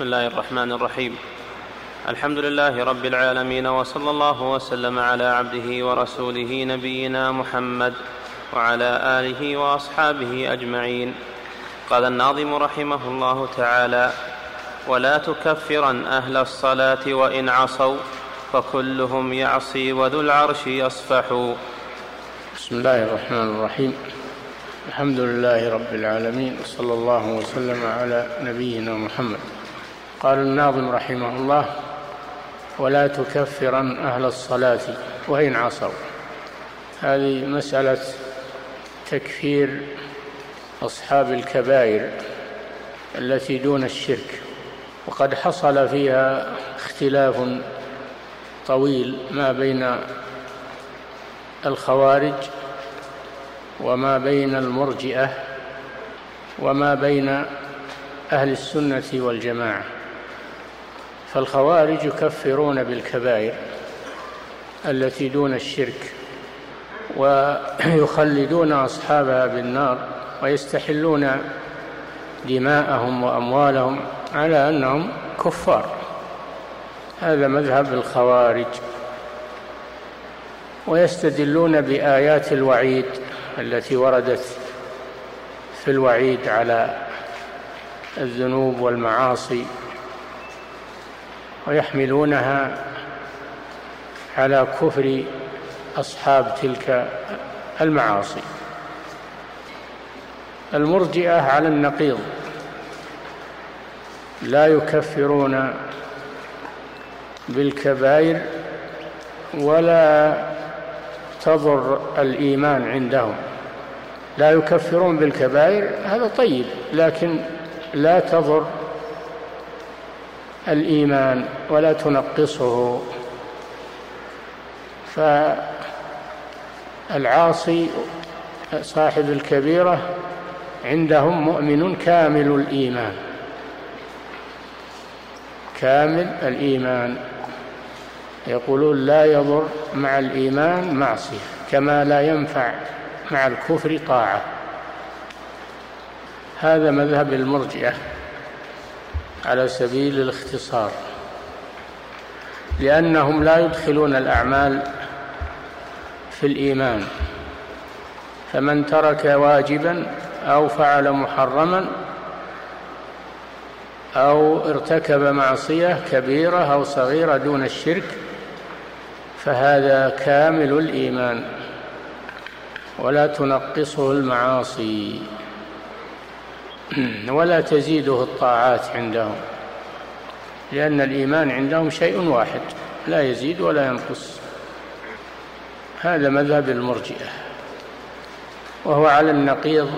بسم الله الرحمن الرحيم. الحمد لله رب العالمين وصلى الله وسلم على عبده ورسوله نبينا محمد وعلى آله وأصحابه أجمعين. قال الناظم رحمه الله تعالى ولا تكفرن أهل الصلاة وإن عصوا فكلهم يعصي وذو العرش يصفح. بسم الله الرحمن الرحيم. الحمد لله رب العالمين وصلى الله وسلم على نبينا محمد. قال الناظم رحمه الله ولا تكفرن أهل الصلاة وإن عصوا. هذه مسألة تكفير أصحاب الكبائر التي دون الشرك وقد حصل فيها اختلاف طويل ما بين الخوارج وما بين المرجئة وما بين أهل السنة والجماعة. فالخوارج يكفرون بالكبائر التي دون الشرك ويخلدون أصحابها بالنار ويستحلون دماءهم وأموالهم على أنهم كفار. هذا مذهب الخوارج. ويستدلون بآيات الوعيد التي وردت في الوعيد على الذنوب والمعاصي. ويحملونها على كفر أصحاب تلك المعاصي. المرجئة على النقيض. لا يكفرون بالكبائر ولا تضر الإيمان عندهم. لا يكفرون بالكبائر هذا طيب لكن لا تضر الإيمان ولا تنقصه. فالعاصي صاحب الكبيرة عندهم مؤمن كامل الإيمان. كامل الإيمان. يقولون لا يضر مع الإيمان معصية كما لا ينفع مع الكفر طاعة. هذا مذهب المرجئة. على سبيل الاختصار لأنهم لا يدخلون الأعمال في الإيمان. فمن ترك واجبا أو فعل محرما أو ارتكب معصية كبيرة أو صغيرة دون الشرك فهذا كامل الإيمان ولا تنقصه المعاصي. ولا تزيده الطاعات عندهم لأن الإيمان عندهم شيء واحد لا يزيد ولا ينقص. هذا مذهب المرجئة وهو على النقيض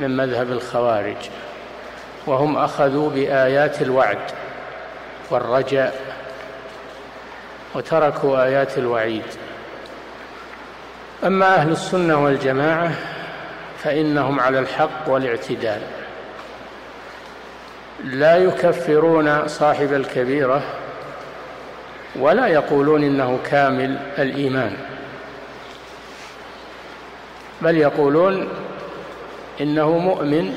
من مذهب الخوارج وهم أخذوا بآيات الوعد والرجاء وتركوا آيات الوعيد. أما أهل السنة والجماعة فإنهم على الحق والاعتدال. لا يكفرون صاحب الكبيرة ولا يقولون إنه كامل الإيمان بل يقولون إنه مؤمن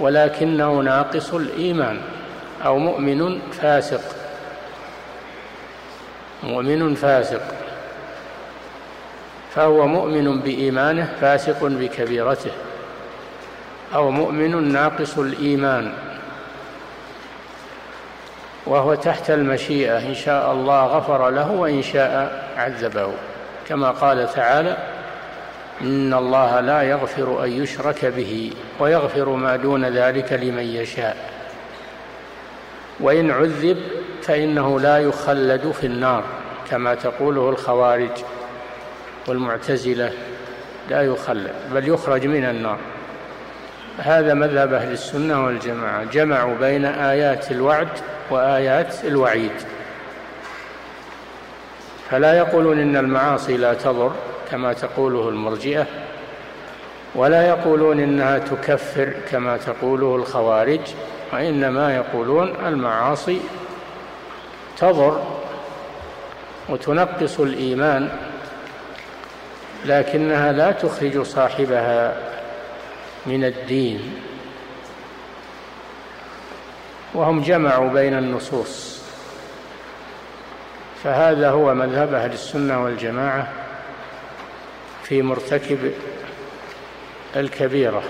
ولكنه ناقص الإيمان أو مؤمن فاسق مؤمن فاسق فهو مؤمن بإيمانه فاسق بكبيرته أو مؤمن ناقص الإيمان. وهو تحت المشيئة. إن شاء الله غفر له وإن شاء عذبه. كما قال تعالى إن الله لا يغفر أن يشرك به ويغفر ما دون ذلك لمن يشاء. وإن عذب فإنه لا يخلد في النار كما تقوله الخوارج والمعتزلة لا يخلد بل يخرج من النار. هذا مذهب أهل السنة والجماعة. جمعوا بين آيات الوعد وآيات الوعيد. فلا يقولون إن المعاصي لا تضر كما تقوله المرجئة ولا يقولون إنها تكفر كما تقوله الخوارج وإنما يقولون المعاصي تضر وتنقص الإيمان لكنها لا تخرج صاحبها. من الدين. وهم جمعوا بين النصوص. فهذا هو مذهب أهل السنة والجماعة في مرتكب الكبيرة.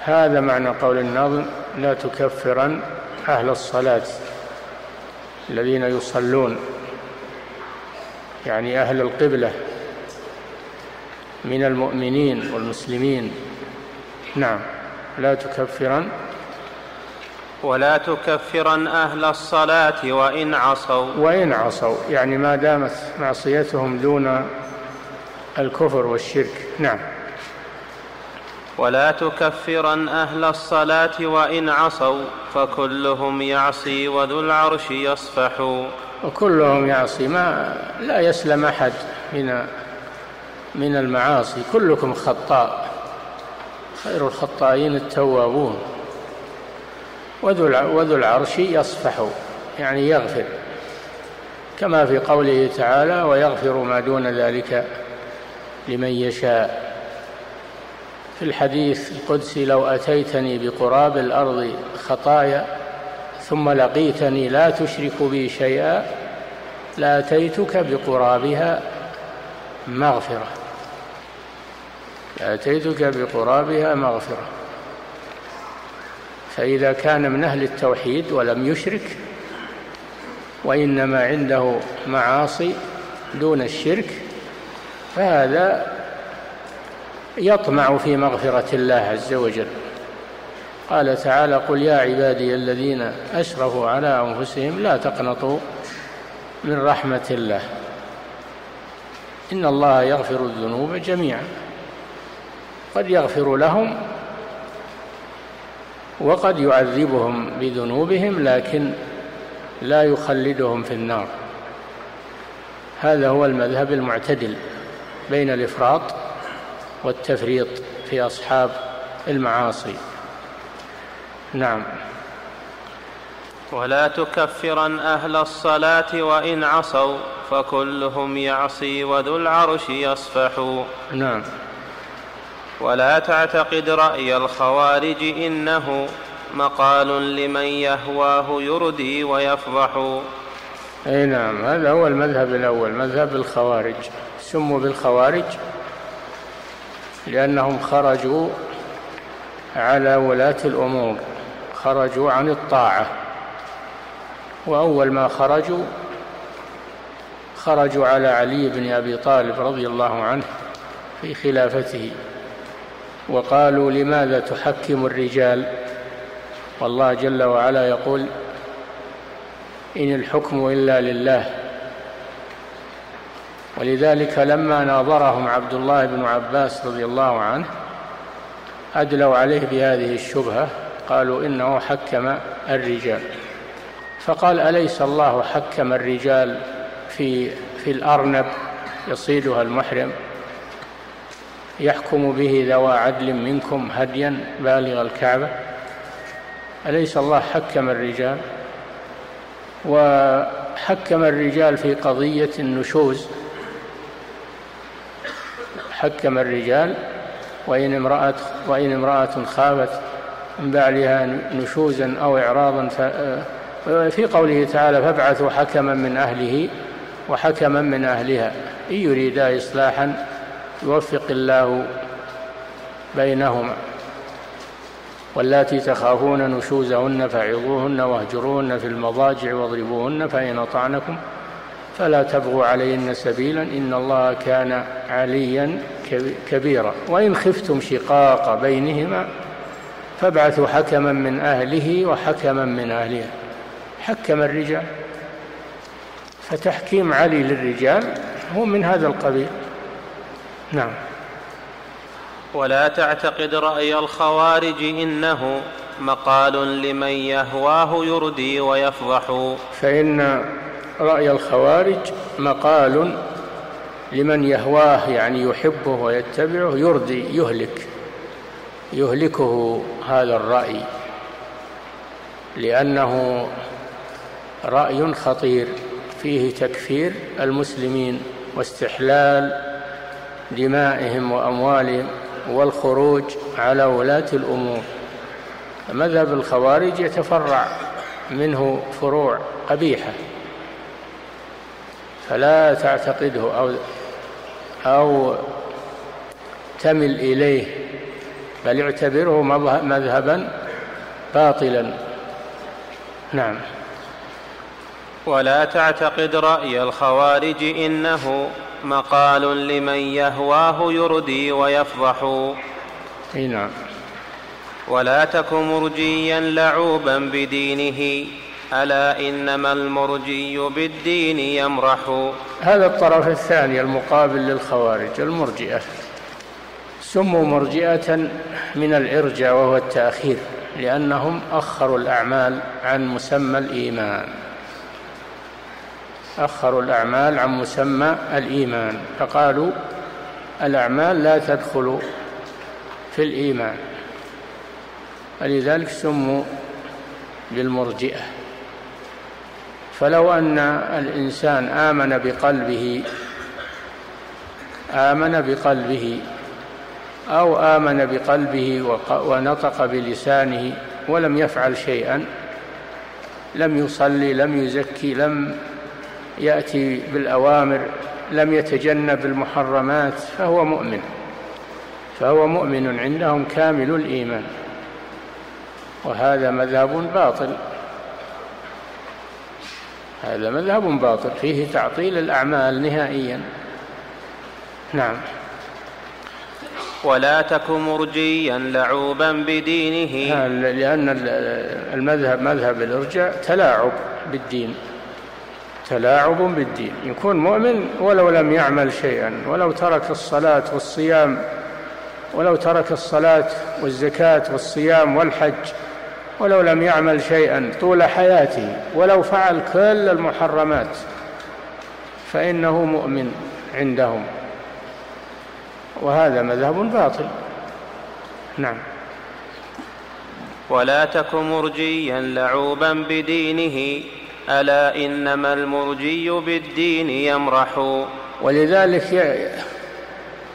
هذا معنى قول الناظم لا تكفرن أهل الصلاة الذين يصلون يعني أهل القبلة. من المؤمنين والمسلمين. نعم. لا تكفرن. ولا تكفرن أهل الصلاة وإن عصوا. وإن عصوا. يعني ما دامت معصيتهم دون الكفر والشرك. نعم. ولا تكفرن أهل الصلاة وإن عصوا. فكلهم يعصي وذو العرش يصفح. وكلهم يعصي. ما لا يسلم أحد من من المعاصي كلكم خطاء. خير الخطائين التوابون. وذو العرش يصفح يعني يغفر. كما في قوله تعالى ويغفر ما دون ذلك لمن يشاء. في الحديث القدسي لو أتيتني بقراب الأرض خطايا ثم لقيتني لا تشرك بي شيئا لأتيتك بقرابها مغفرة. لاتيتك بقرابها مغفرة. فإذا كان من أهل التوحيد ولم يشرك وإنما عنده معاصي دون الشرك فهذا يطمع في مغفرة الله عز وجل. قال تعالى قل يا عبادي الذين أسرفوا على أنفسهم لا تقنطوا من رحمة الله إن الله يغفر الذنوب جميعا. قد يغفر لهم وقد يعذبهم بذنوبهم لكن لا يخلدهم في النار. هذا هو المذهب المعتدل بين الإفراط والتفريط في أصحاب المعاصي. نعم. ولا تكفرن أهل الصلاة وإن عصوا فكلهم يعصي وذو العرش يصفح. نعم. ولا تعتقد رأي الخوارج إنه مقال لمن يهواه يردي ويفضح. أي نعم هذا هو المذهب الأول مذهب الخوارج. سموا بالخوارج لأنهم خرجوا على ولاة الأمور خرجوا عن الطاعة. وأول ما خرجوا خرجوا على علي بن أبي طالب رضي الله عنه في خلافته. وقالوا لماذا تحكم الرجال؟ والله جل وعلا يقول إن الحكم إلا لله. ولذلك لما ناظرهم عبد الله بن عباس رضي الله عنه أدلوا عليه بهذه الشبهة قالوا إنه حكم الرجال. فقال أليس الله حكم الرجال في في الأرنب يصيدها المحرم؟ يحكم به ذوى عدل منكم هديا بالغ الكعبة. أليس الله حكم الرجال؟ وحكم الرجال في قضية النشوز. حكم الرجال وإن امرأة وإن امرأة خافت من بعلها نشوزا أو إعراضا في قوله تعالى فابعثوا حكما من أهله وحكما من أهلها. إن يريدا إصلاحا يوفق الله بينهما. واللاتي تخافون نشوزهن فعظوهن واهجروهن في المضاجع واضربوهن فإن أطعنكم فلا تبغوا عليهن سبيلا إن الله كان عليا كبيرا. وإن خفتم شقاق بينهما فابعثوا حكما من أهله وحكما من أهلها. حكم الرجال فتحكيم علي للرجال هو من هذا القبيل. نعم. ولا تعتقد رأي الخوارج إنه مقال لمن يهواه يردي ويفضح. فإن رأي الخوارج مقال لمن يهواه يعني يحبه ويتبعه يردي يهلك يهلكه هذا الرأي. لأنه رأي خطير فيه تكفير المسلمين واستحلال دمائهم وأموالهم والخروج على ولاة الأمور. مذهب الخوارج يتفرع منه فروع قبيحة فلا تعتقده أو أو تمل إليه بل اعتبره مذهبا باطلا. نعم. ولا تعتقد رأي الخوارج إنه مقال لمن يهواه يردي ويفضح. أي نعم. ولا تك مرجيا لعوبا بدينه. ألا إنما المرجي بالدين يمرح. هذا الطرف الثاني المقابل للخوارج المرجئة. سموا مرجئة من الإرجاء وهو التأخير لأنهم أخروا الأعمال عن مسمى الإيمان. اخروا الأعمال عن مسمى الإيمان فقالوا الأعمال لا تدخل في الإيمان ولذلك سموا بالمرجئه فلو أن الإنسان آمن بقلبه آمن بقلبه أو آمن بقلبه ونطق بلسانه ولم يفعل شيئا لم يصلي لم يزكي لم يأتي بالأوامر لم يتجنب المحرمات فهو مؤمن. فهو مؤمن عندهم كامل الإيمان. وهذا مذهب باطل. هذا مذهب باطل فيه تعطيل الأعمال نهائيا. نعم. ولا تك مرجيا لعوبا بدينه. لأن المذهب مذهب الإرجاء تلاعب بالدين. تلاعب بالدين. يكون مؤمن ولو لم يعمل شيئا ولو ترك الصلاة والصيام ولو ترك الصلاة والزكاة والصيام والحج ولو لم يعمل شيئا طول حياته ولو فعل كل المحرمات فإنه مؤمن عندهم. وهذا مذهب باطل. نعم. ولا تك مرجيا لعوبا بدينه. ألا إنما المرجي بالدين يمرح. ولذلك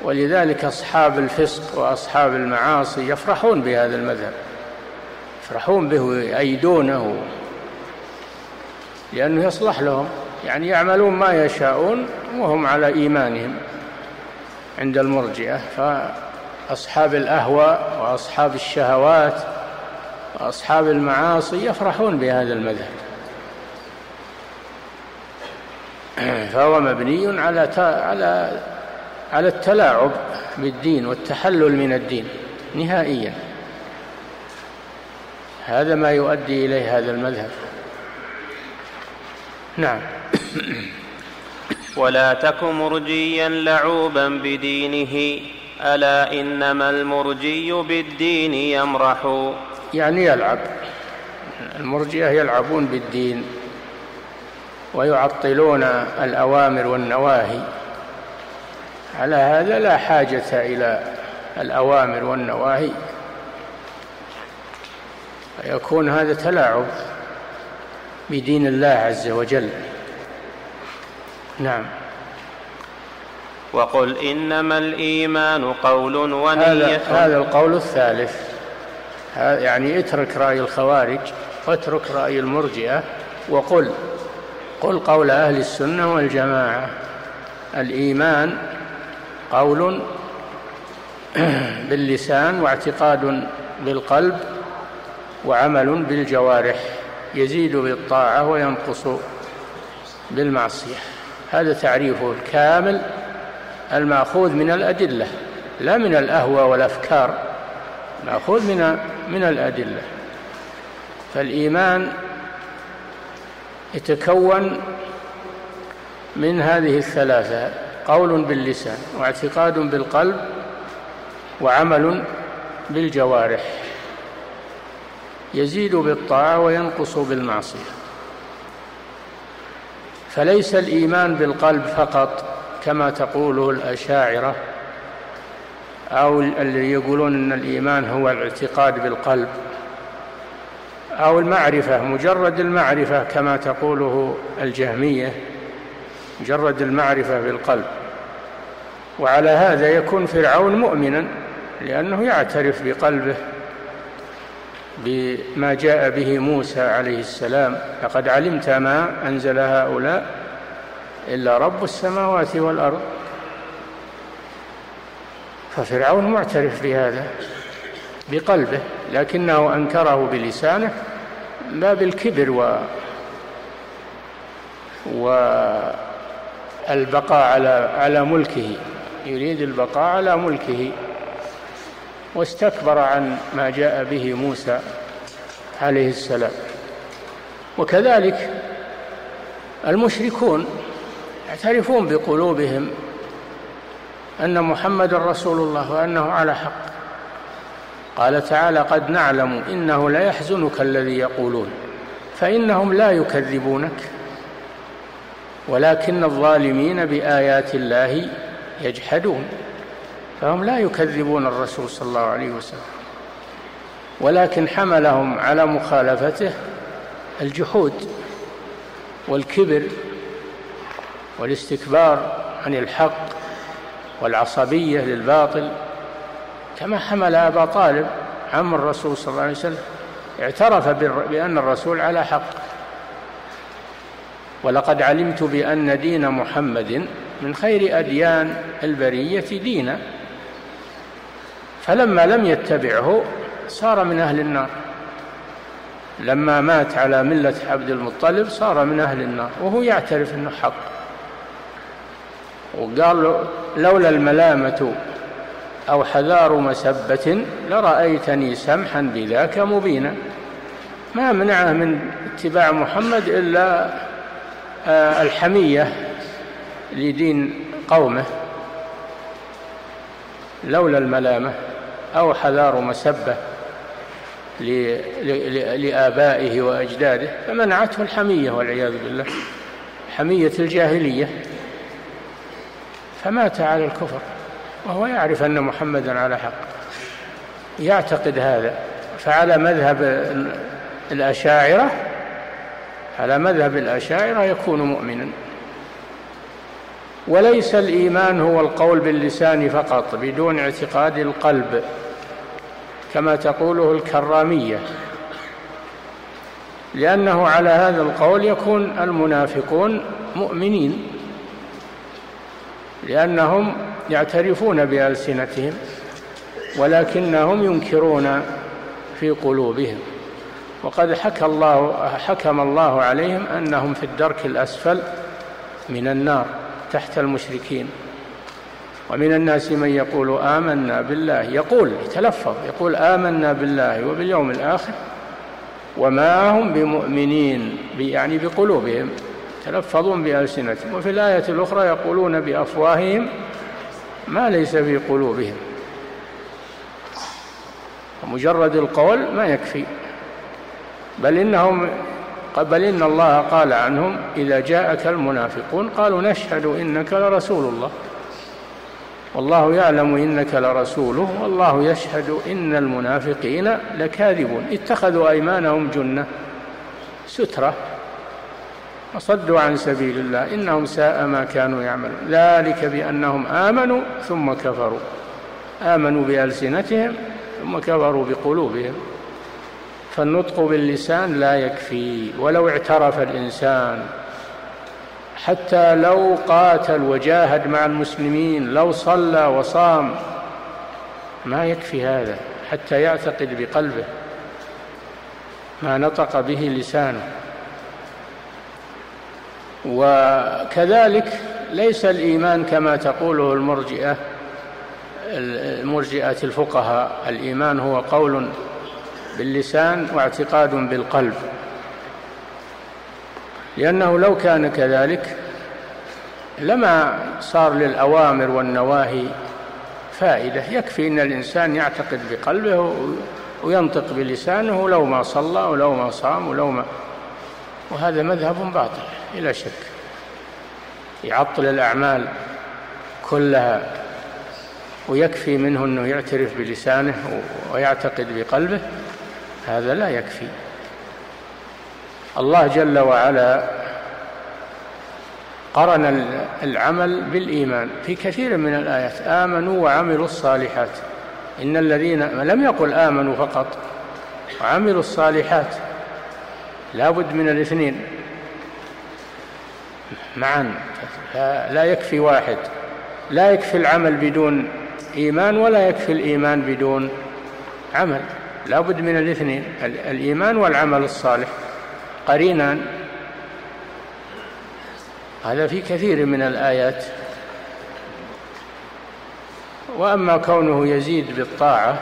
ولذلك أصحاب الفسق وأصحاب المعاصي يفرحون بهذا المذهب. يفرحون به ويأيدونه. لأنه يصلح لهم. يعني يعملون ما يشاءون وهم على إيمانهم عند المرجئة. فأصحاب الأهواء وأصحاب الشهوات وأصحاب المعاصي يفرحون بهذا المذهب. فهو مبني على على على التلاعب بالدين والتحلل من الدين نهائيا. هذا ما يؤدي إليه هذا المذهب. نعم. ولا تك مرجيا لعوبا بدينه ألا إنما المرجي بالدين يمرح. يعني يلعب. المرجئة يلعبون بالدين. ويعطلون الأوامر والنواهي. على هذا لا حاجة إلى الأوامر والنواهي. فيكون هذا تلاعب بدين الله عز وجل. نعم. وقل إنما الإيمان قول ونية. هذا, هذا القول الثالث. يعني اترك رأي الخوارج واترك رأي المرجئة وقل قل قول أهل السنة والجماعة. الإيمان قول باللسان واعتقاد بالقلب وعمل بالجوارح. يزيد بالطاعة وينقص بالمعصية. هذا تعريفه الكامل المأخوذ من الأدلة لا من الأهوى والأفكار مأخوذ من من الأدلة. فالإيمان يتكون من هذه الثلاثة قول باللسان واعتقاد بالقلب وعمل بالجوارح. يزيد بالطاعة وينقص بالمعصية. فليس الإيمان بالقلب فقط كما تقوله الأشاعرة أو اللي يقولون أن الإيمان هو الاعتقاد بالقلب. أو المعرفة مجرد المعرفة كما تقوله الجهمية مجرد المعرفة بالقلب. وعلى هذا يكون فرعون مؤمنا لأنه يعترف بقلبه بما جاء به موسى عليه السلام. لقد علمت ما أنزل هؤلاء إلا رب السماوات والأرض. ففرعون معترف بهذا بقلبه لكنه أنكره بلسانه. باب الكبر و والبقاء على على ملكه. يريد البقاء على ملكه. واستكبر عن ما جاء به موسى عليه السلام. وكذلك المشركون يعترفون بقلوبهم أن محمد رسول الله وأنه على حق. قال تعالى قد نعلم إنه ليحزنك الذي يقولون فإنهم لا يكذبونك ولكن الظالمين بآيات الله يجحدون فهم لا يكذبون الرسول صلى الله عليه وسلم ولكن حملهم على مخالفته الجحود والكبر والاستكبار عن الحق والعصبية للباطل كما حمل أبا طالب عم الرسول صلى الله عليه وسلم. اعترف بأن الرسول على حق. ولقد علمت بأن دين محمد من خير أديان البرية دينا. فلما لم يتبعه صار من أهل النار. لما مات على ملة عبد المطلب صار من أهل النار وهو يعترف أنه حق. وقال لولا الملامة أو حذار مسبة لرأيتني سمحا بذاك مبينا. ما منعه من اتباع محمد إلا آه، الحمية لدين قومه. لولا الملامة أو حذار مسبة لآبائه وأجداده فمنعته الحمية والعياذ بالله. حمية الجاهلية. فمات على الكفر. وهو يعرف أن محمدا على حق. يعتقد هذا. فعلى مذهب الأشاعرة على مذهب الأشاعرة يكون مؤمنا. وليس الإيمان هو القول باللسان فقط بدون اعتقاد القلب كما تقوله الكرامية. لأنه على هذا القول يكون المنافقون مؤمنين لأنهم يعترفون بألسنتهم ولكنهم ينكرون في قلوبهم. وقد حكى الله حكم الله عليهم أنهم في الدرك الأسفل من النار تحت المشركين. ومن الناس من يقول آمنا بالله يقول يتلفظ يقول آمنا بالله وباليوم الآخر وما هم بمؤمنين يعني بقلوبهم يتلفظون بألسنتهم. وفي الآية الأخرى يقولون بأفواههم ما ليس في قلوبهم. مجرد القول ما يكفي. بل إنهم بل إن الله قال عنهم إذا جاءك المنافقون قالوا نشهد إنك لرسول الله. والله يعلم إنك لرسوله والله يشهد إن المنافقين لكاذبون. اتخذوا أيمانهم جنة. سترة. وصدوا عن سبيل الله. إنهم ساء ما كانوا يعملون. ذلك بأنهم آمنوا ثم كفروا. آمنوا بألسنتهم ثم كفروا بقلوبهم. فالنطق باللسان لا يكفي. ولو اعترف الإنسان حتى لو قاتل وجاهد مع المسلمين لو صلى وصام ما يكفي هذا. حتى يعتقد بقلبه ما نطق به لسانه. وكذلك ليس الإيمان كما تقوله المرجئة المرجئة الفقهاء. الإيمان هو قول باللسان واعتقاد بالقلب. لأنه لو كان كذلك لما صار للأوامر والنواهي فائدة. يكفي أن الإنسان يعتقد بقلبه وينطق بلسانه لو ما صلى ولو ما صام ولو ما وهذا مذهب باطل. بلا شك. يعطل الأعمال كلها ويكفي منه أنه يعترف بلسانه ويعتقد بقلبه هذا لا يكفي. الله جل وعلا قرن العمل بالإيمان. في كثير من الآيات آمنوا وعملوا الصالحات. إن الذين لم يقل آمنوا فقط وعملوا الصالحات لا بد من الاثنين. معا. لا يكفي واحد. لا يكفي العمل بدون إيمان ولا يكفي الإيمان بدون عمل. لا بد من الاثنين الإيمان والعمل الصالح. قرينان هذا في كثير من الآيات. وأما كونه يزيد بالطاعة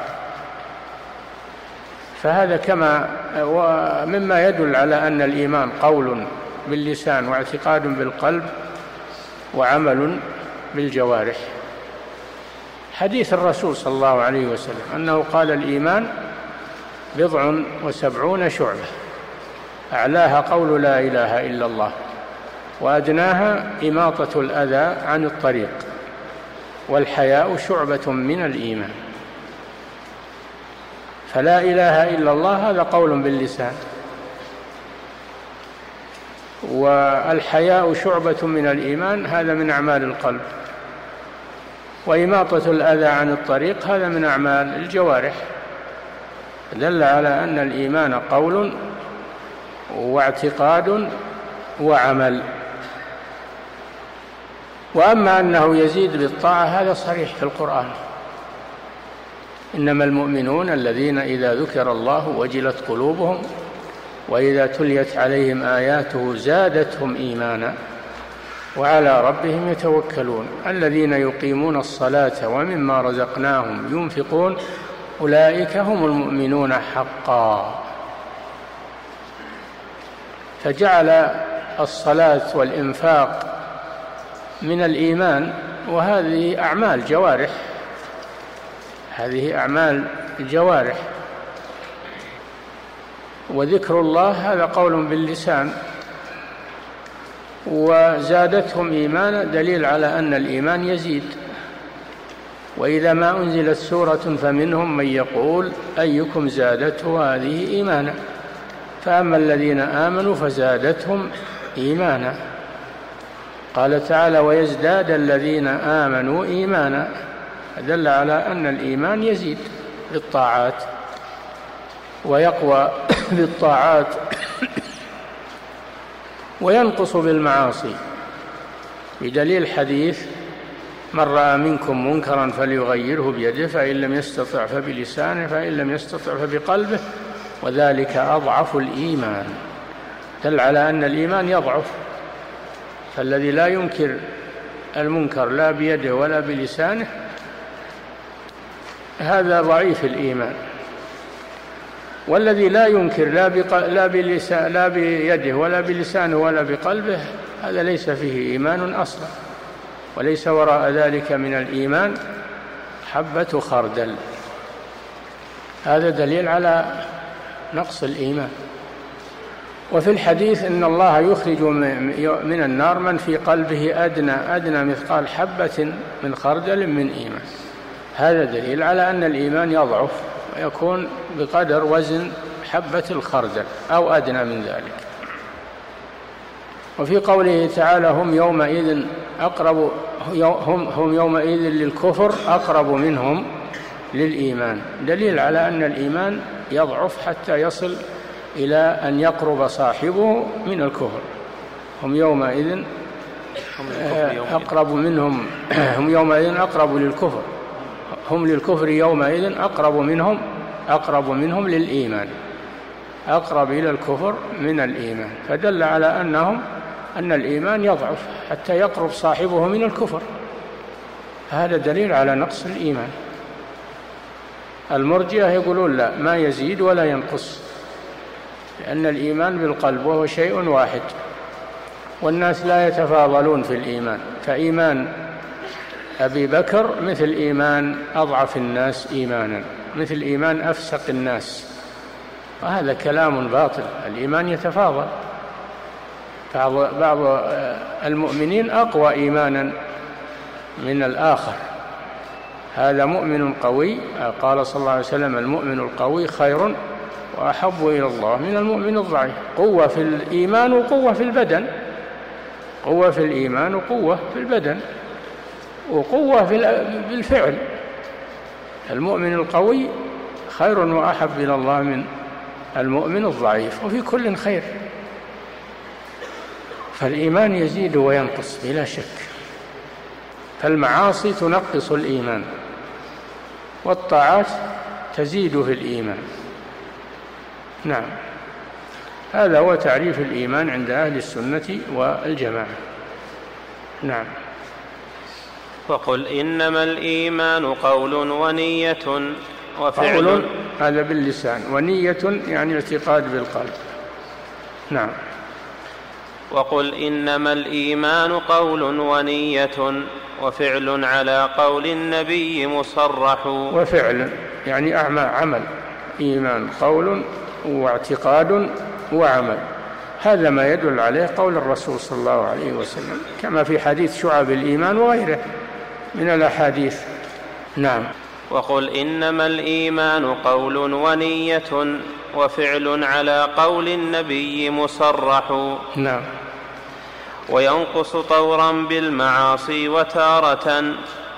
فهذا كما ومما يدل على أن الإيمان قول. باللسان واعتقاد بالقلب وعمل بالجوارح. حديث الرسول صلى الله عليه وسلم أنه قال الإيمان بضع وسبعون شعبة. أعلاها قول لا إله إلا الله وأدناها إماطة الأذى عن الطريق والحياء شعبة من الإيمان. فلا إله إلا الله هذا قول باللسان. والحياء شعبة من الإيمان هذا من أعمال القلب. وإماطة الأذى عن الطريق هذا من أعمال الجوارح. دل على أن الإيمان قول واعتقاد وعمل. وأما أنه يزيد بالطاعة هذا صريح في القرآن. إنما المؤمنون الذين إذا ذكر الله وجلت قلوبهم وإذا تليت عليهم آياته زادتهم إيمانا وعلى ربهم يتوكلون. الذين يقيمون الصلاة ومما رزقناهم ينفقون أولئك هم المؤمنون حقا. فجعل الصلاة والإنفاق من الإيمان وهذه أعمال جوارح. هذه أعمال الجوارح وذكر الله هذا قول باللسان. وزادتهم إيمانا دليل على أن الإيمان يزيد. وإذا ما أنزلت سورة فمنهم من يقول أيكم زادته هذه إيمانا؟ فأما الذين آمنوا فزادتهم إيمانا. قال تعالى ويزداد الذين آمنوا إيمانا. دل على أن الإيمان يزيد بالطاعات. ويقوى بالطاعات وينقص بالمعاصي. بدليل حديث من رأى منكم منكرا فليغيره بيده فإن لم يستطع فبلسانه فإن لم يستطع فبقلبه وذلك أضعف الإيمان. دل على أن الإيمان يضعف. فالذي لا ينكر المنكر لا بيده ولا بلسانه هذا ضعيف الإيمان. والذي لا ينكر لا, لا, بلسان لا بيده ولا بلسانه ولا بقلبه هذا ليس فيه إيمان أصلا. وليس وراء ذلك من الإيمان حبة خردل. هذا دليل على نقص الإيمان. وفي الحديث إن الله يخرج من النار من في قلبه أدنى أدنى مثقال حبة من خردل من إيمان. هذا دليل على أن الإيمان يضعف. ويكون بقدر وزن حبة الخردل أو أدنى من ذلك. وفي قوله تعالى هم يومئذ اقرب هم هم يومئذ للكفر أقرب منهم للإيمان. دليل على أن الإيمان يضعف حتى يصل إلى أن يقرب صاحبه من الكفر. هم يومئذ. أقرب منهم هم يومئذ أقرب للكفر. هم للكفر يومئذ أقرب منهم أقرب منهم للإيمان. أقرب إلى الكفر من الإيمان. فدل على أنهم أن الإيمان يضعف حتى يقرب صاحبه من الكفر. هذا دليل على نقص الإيمان. المرجئة يقولون لا ما يزيد ولا ينقص لأن الإيمان بالقلب وهو شيء واحد والناس لا يتفاضلون في الإيمان. فإيمان أبي بكر مثل إيمان أضعف الناس إيمانا مثل إيمان أفسق الناس. وهذا كلام باطل الإيمان يتفاضل. بعض بعض المؤمنين أقوى إيمانا من الآخر. هذا مؤمن قوي قال صلى الله عليه وسلم المؤمن القوي خير وأحب إلى الله من المؤمن الضعيف. قوة في الإيمان وقوة في البدن. قوة في الإيمان وقوة في البدن. وقوة بالفعل. المؤمن القوي خير وأحب إلى الله من المؤمن الضعيف وفي كل خير. فالإيمان يزيد وينقص بلا شك. فالمعاصي تنقص الإيمان والطاعات تزيد في الإيمان. نعم. هذا هو تعريف الإيمان عند أهل السنة والجماعة. نعم. وقل إنما الإيمان قول ونية وفعل. قول هذا باللسان. ونية يعني اعتقاد بالقلب. نعم. وقل إنما الإيمان قول ونية وفعل على قول النبي مصرح. وفعل يعني أعمى عمل. إيمان قول واعتقاد وعمل. هذا ما يدل عليه قول الرسول صلى الله عليه وسلم كما في حديث شعب الإيمان وغيره. من الأحاديث. نعم. وقل إنما الإيمان قول ونية وفعل على قول النبي مصرح. نعم. وينقص طورا بالمعاصي وتارة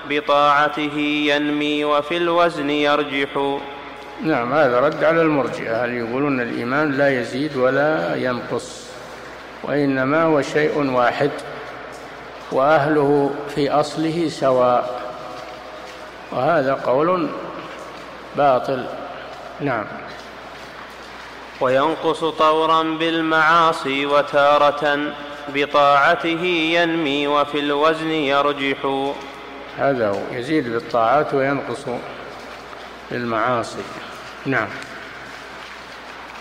بطاعته ينمي وفي الوزن يرجح. نعم هذا رد على المرجئة. هل يقولون الإيمان لا يزيد ولا ينقص؟ وإنما هو شيء واحد. وأهله في أصله سواء. وهذا قول باطل. نعم. وينقص طورا بالمعاصي وتارة بطاعته ينمي وفي الوزن يرجح. هذا هو. يزيد بالطاعات وينقص بالمعاصي. نعم.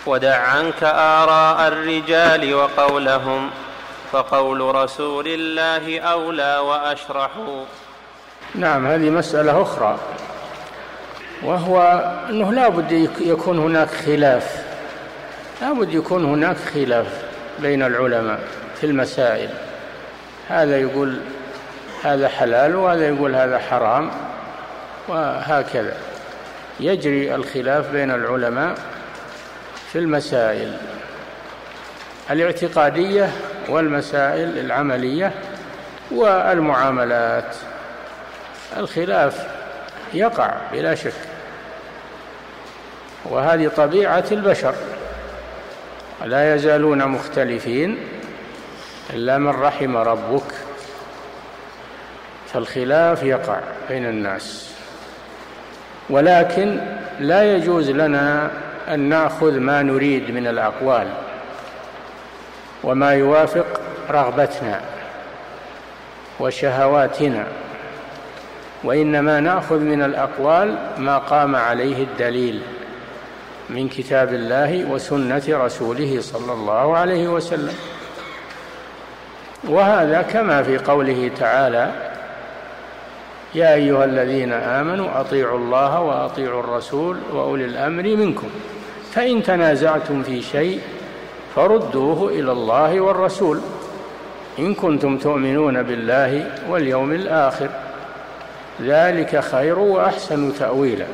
ودع عنك آراء الرجال وقولهم. فقول رسول الله أولى وأشرح. نعم هذه مسألة أخرى وهو أنه لا بد يكون هناك خلاف لا بد يكون هناك خلاف بين العلماء في المسائل. هذا يقول هذا حلال وهذا يقول هذا حرام وهكذا. يجري الخلاف بين العلماء في المسائل. الاعتقادية والمسائل العملية والمعاملات. الخلاف يقع بلا شك وهذه طبيعة البشر. لا يزالون مختلفين إلا من رحم ربك فالخلاف يقع بين الناس. ولكن لا يجوز لنا أن نأخذ ما نريد من الأقوال. وما يوافق رغبتنا وشهواتنا وإنما نأخذ من الأقوال ما قام عليه الدليل من كتاب الله وسنة رسوله صلى الله عليه وسلم. وهذا كما في قوله تعالى يا أيها الذين آمنوا أطيعوا الله وأطيعوا الرسول وأولي الأمر منكم فإن تنازعتم في شيء فردوه إلى الله والرسول. إن كنتم تؤمنون بالله واليوم الآخر ذلك خير وأحسن تأويلا.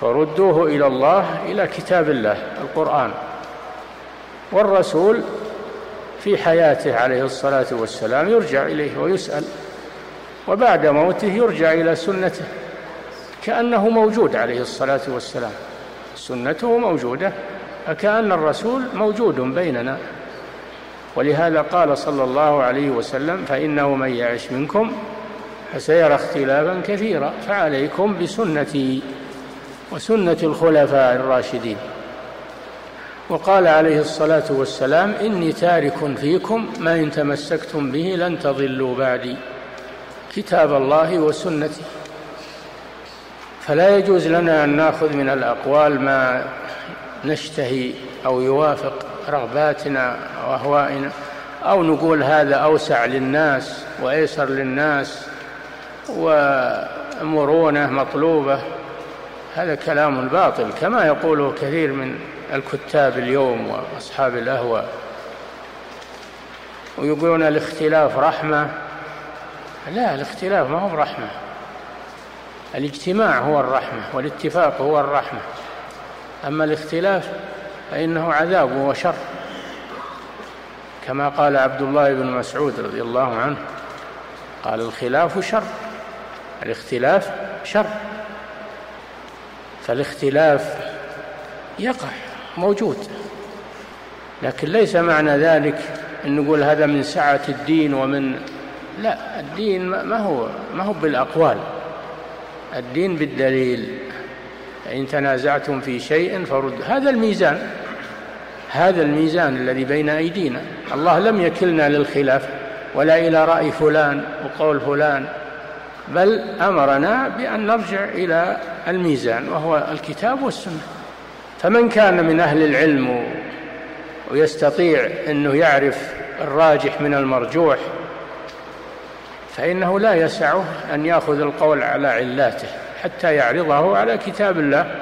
فردوه إلى الله إلى كتاب الله القرآن. والرسول في حياته عليه الصلاة والسلام يرجع إليه ويسأل وبعد موته يرجع إلى سنته كأنه موجود عليه الصلاة والسلام. سنته موجودة. فكأن الرسول موجود بيننا. ولهذا قال صلى الله عليه وسلم فإنه من يعش منكم فسيرى اختلافا كثيرا فعليكم بسنتي وسنة الخلفاء الراشدين. وقال عليه الصلاة والسلام إني تارك فيكم ما إن تمسكتم به لن تضلوا بعدي كتاب الله وسنتي. فلا يجوز لنا أن نأخذ من الأقوال ما نشتهي أو يوافق رغباتنا وأهوائنا أو نقول هذا أوسع للناس وأيسر للناس ومرونة مطلوبة هذا كلام باطل كما يقوله كثير من الكتاب اليوم وأصحاب الأهواء. ويقولون الاختلاف رحمة. لا الاختلاف ما هو رحمة الاجتماع هو الرحمة والاتفاق هو الرحمة. أما الاختلاف فإنه عذاب وشر كما قال عبد الله بن مسعود رضي الله عنه قال الخلاف شر الاختلاف شر فالاختلاف يقع موجود لكن ليس معنى ذلك أن نقول هذا من سعة الدين ومن لا الدين ما هو ما هو بالأقوال الدين بالدليل. فإن تنازعتم في شيء فرد. هذا الميزان هذا الميزان الذي بين أيدينا. الله لم يكلنا للخلاف ولا إلى رأي فلان وقول فلان بل أمرنا بأن نرجع إلى الميزان وهو الكتاب والسنة. فمن كان من أهل العلم ويستطيع أنه يعرف الراجح من المرجوح فإنه لا يسعه أن يأخذ القول على علاته حتى يعرضه على كتاب الله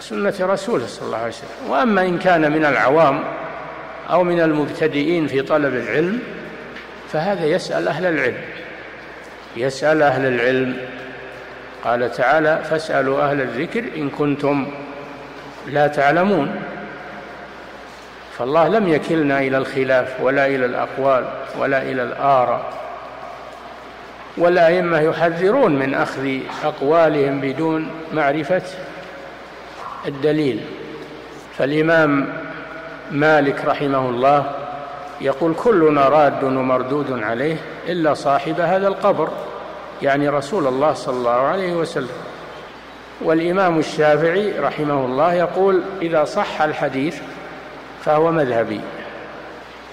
سنة رسوله صلى الله عليه وسلم. وأما إن كان من العوام أو من المبتدئين في طلب العلم فهذا يسأل أهل العلم. يسأل أهل العلم. قال تعالى فاسألوا أهل الذكر إن كنتم لا تعلمون. فالله لم يكلنا إلى الخلاف ولا إلى الأقوال ولا إلى الآراء. والأئمة يحذرون من أخذ أقوالهم بدون معرفة الدليل. فالإمام مالك رحمه الله يقول كلنا راد ومردود عليه إلا صاحب هذا القبر يعني رسول الله صلى الله عليه وسلم. والإمام الشافعي رحمه الله يقول إذا صح الحديث فهو مذهبي.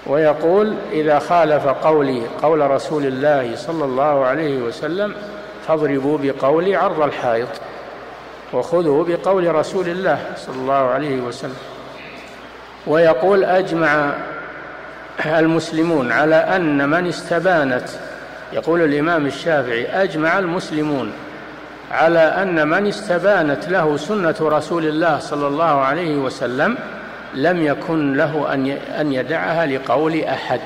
ويقول إذا خالف قولي قول رسول الله صلى الله عليه وسلم فاضربوا بقولي عرض الحائط وخذوا بقول رسول الله صلى الله عليه وسلم. ويقول أجمع المسلمون على أن من استبانت يقول الإمام الشافعي أجمع المسلمون على أن من استبانت له سنة رسول الله صلى الله عليه وسلم لم يكن له أن يدعها لقول أحد.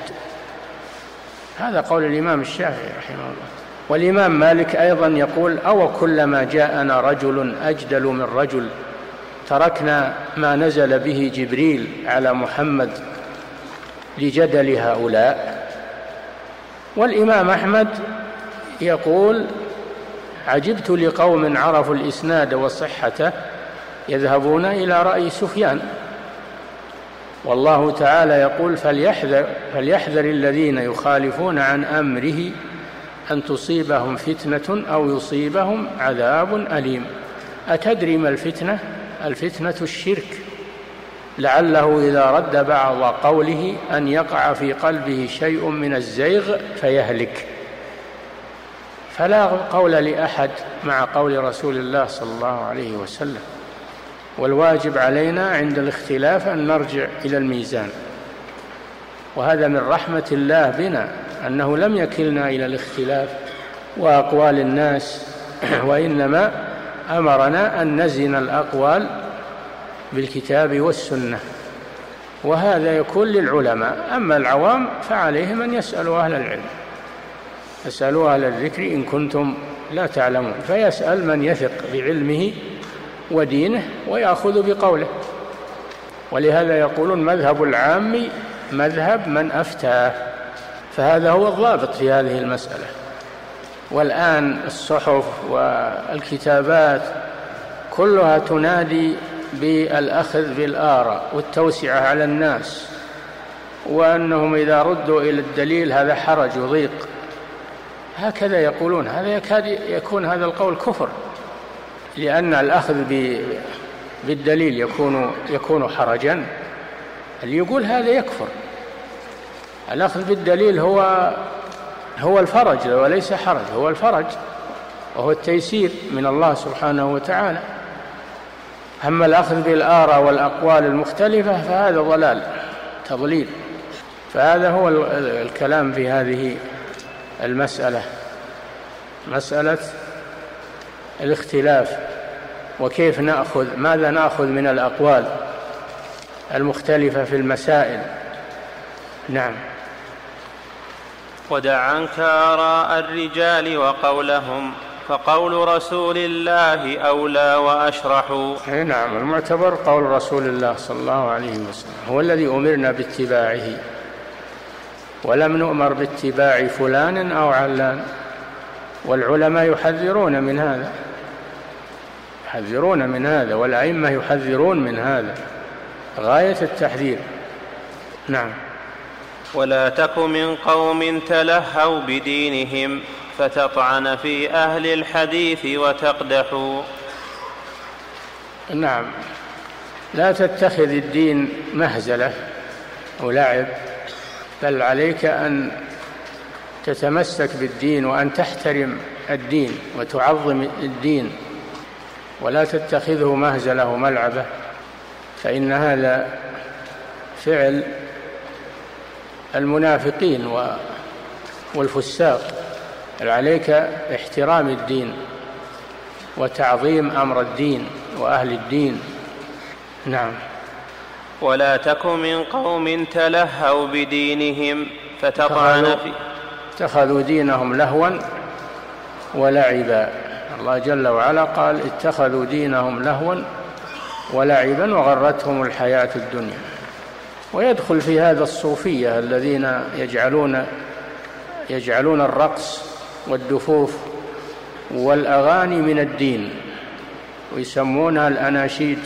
هذا قول الإمام الشافعي رحمه الله. والإمام مالك أيضا يقول أو كلما جاءنا رجل أجدل من رجل تركنا ما نزل به جبريل على محمد لجدل هؤلاء. والإمام أحمد يقول عجبت لقوم عرفوا الإسناد وصحته يذهبون إلى رأي سفيان. والله تعالى يقول فليحذر, فليحذر الذين يخالفون عن أمره أن تصيبهم فتنة أو يصيبهم عذاب أليم. أتدري ما الفتنة؟ الفتنة الشرك. لعله إذا رد بعض قوله أن يقع في قلبه شيء من الزيغ فيهلك. فلا قول لأحد مع قول رسول الله صلى الله عليه وسلم. والواجب علينا عند الاختلاف أن نرجع إلى الميزان. وهذا من رحمة الله بنا أنه لم يكلنا إلى الاختلاف وأقوال الناس وإنما أمرنا أن نزن الأقوال بالكتاب والسنة. وهذا يكون للعلماء أما العوام فعليهم أن يسألوا أهل العلم. اسألوا أهل الذكر إن كنتم لا تعلمون. فيسأل من يثق بعلمه ودينه ويأخذ بقوله. ولهذا يقولون مذهب العام مذهب من أفتاه فهذا هو الضابط في هذه المسألة. والآن الصحف والكتابات كلها تنادي بالأخذ بالآراء والتوسعة على الناس وأنهم إذا ردوا إلى الدليل هذا حرج وضيق. هكذا يقولون. هذا يكاد يكون هذا القول كفر. لأن الأخذ بالدليل يكون يكون حرجا. اللي يقول هذا يكفر. الأخذ بالدليل هو هو الفرج وليس حرج. هو الفرج وهو التيسير من الله سبحانه وتعالى. أما الأخذ بالآراء والأقوال المختلفة فهذا ضلال تضليل. فهذا هو الكلام في هذه المسألة. مسألة الاختلاف. وكيف ناخذ ماذا نأخذ من الأقوال المختلفة في المسائل؟ نعم. ودع عنك اراء الرجال وقولهم فقول رسول الله أولى وأشرح. إي نعم المعتبر قول رسول الله صلى الله عليه وسلم. هو الذي أمرنا باتباعه. ولم نؤمر باتباع فلان أو علان. والعلماء يحذرون من هذا. يحذرون من هذا والأئمة يحذرون من هذا. غاية التحذير. نعم. ولا تك من قوم تلهوا بدينهم فتطعن في أهل الحديث وتقدحوا. نعم. لا تتخذ الدين مهزلة أو لعب بل عليك أن تتمسك بالدين وأن تحترم الدين وتعظم الدين. ولا تتخذه مهزلة وملعبة فإن هذا فعل المنافقين والفساق. عليك احترام الدين وتعظيم أمر الدين وأهل الدين؟ نعم. ولا تك من قوم تلهوا بدينهم فتطعن في اتخذوا دينهم لهوا ولعبا. الله جل وعلا قال اتخذوا دينهم لهوا ولعبا وغرتهم الحياة الدنيا. ويدخل في هذا الصوفية الذين يجعلون يجعلون الرقص والدفوف والأغاني من الدين ويسمونها الأناشيد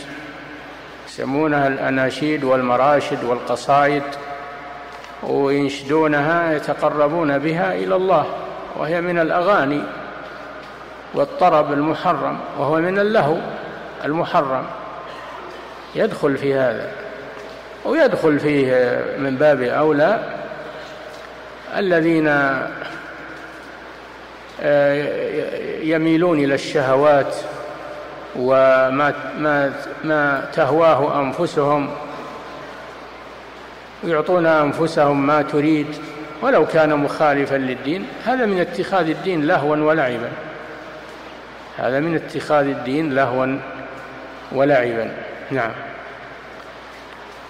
يسمونها الأناشيد والمراشد والقصائد وينشدونها يتقربون بها إلى الله وهي من الأغاني والطرب المحرم وهو من اللهو المحرم. يدخل في هذا ويدخل فيه من باب أولى الذين آه، يميلون إلى الشهوات وما ما ما تهواه أنفسهم يعطون أنفسهم ما تريد ولو كان مخالفا للدين. هذا من اتخاذ الدين لهوا ولعبا. هذا من اتخاذ الدين لهوا ولعبا. نعم.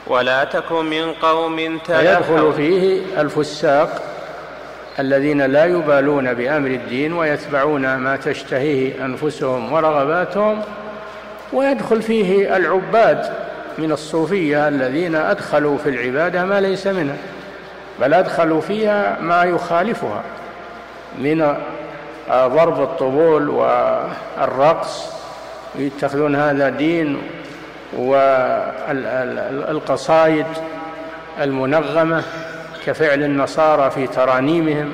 ولا تكن من قوم يدخل فيه الفساق الذين لا يبالون بأمر الدين ويتبعون ما تشتهيه أنفسهم ورغباتهم ويدخل فيه العباد من الصوفية الذين أدخلوا في العبادة ما ليس منها بل أدخلوا فيها ما يخالفها من ضرب الطبول والرقص يتخذون هذا دين والقصائد المنغمة كفعل النصارى في ترانيمهم.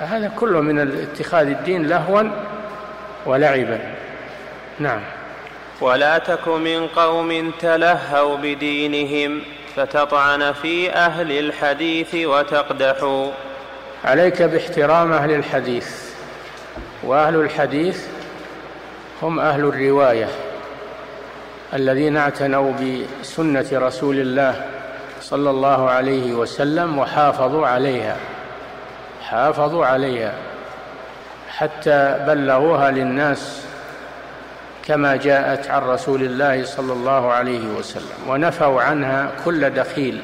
هذا كله من اتخاذ الدين لهوا ولعبا. نعم. ولا تك من قوم تلهوا بدينهم فتطعن في أهل الحديث وتقدحوا. عليك باحترام أهل الحديث. وأهل الحديث هم أهل الرواية الذين اعتنوا بسنة رسول الله صلى الله عليه وسلم وحافظوا عليها حافظوا عليها حتى بلغوها للناس كما جاءت عن رسول الله صلى الله عليه وسلم ونفوا عنها كل دخيل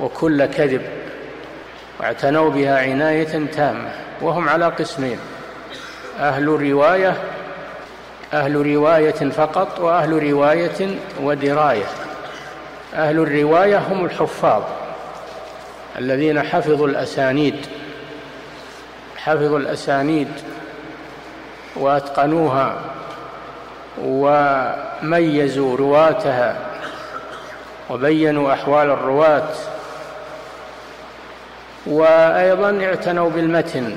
وكل كذب واعتنوا بها عناية تامة وهم على قسمين. أهل رواية أهل رواية فقط وأهل رواية ودراية. أهل الرواية هم الحفاظ الذين حفظوا الأسانيد حفظوا الأسانيد وأتقنوها وميزوا رواتها وبينوا أحوال الرواة. وأيضا اعتنوا بالمتن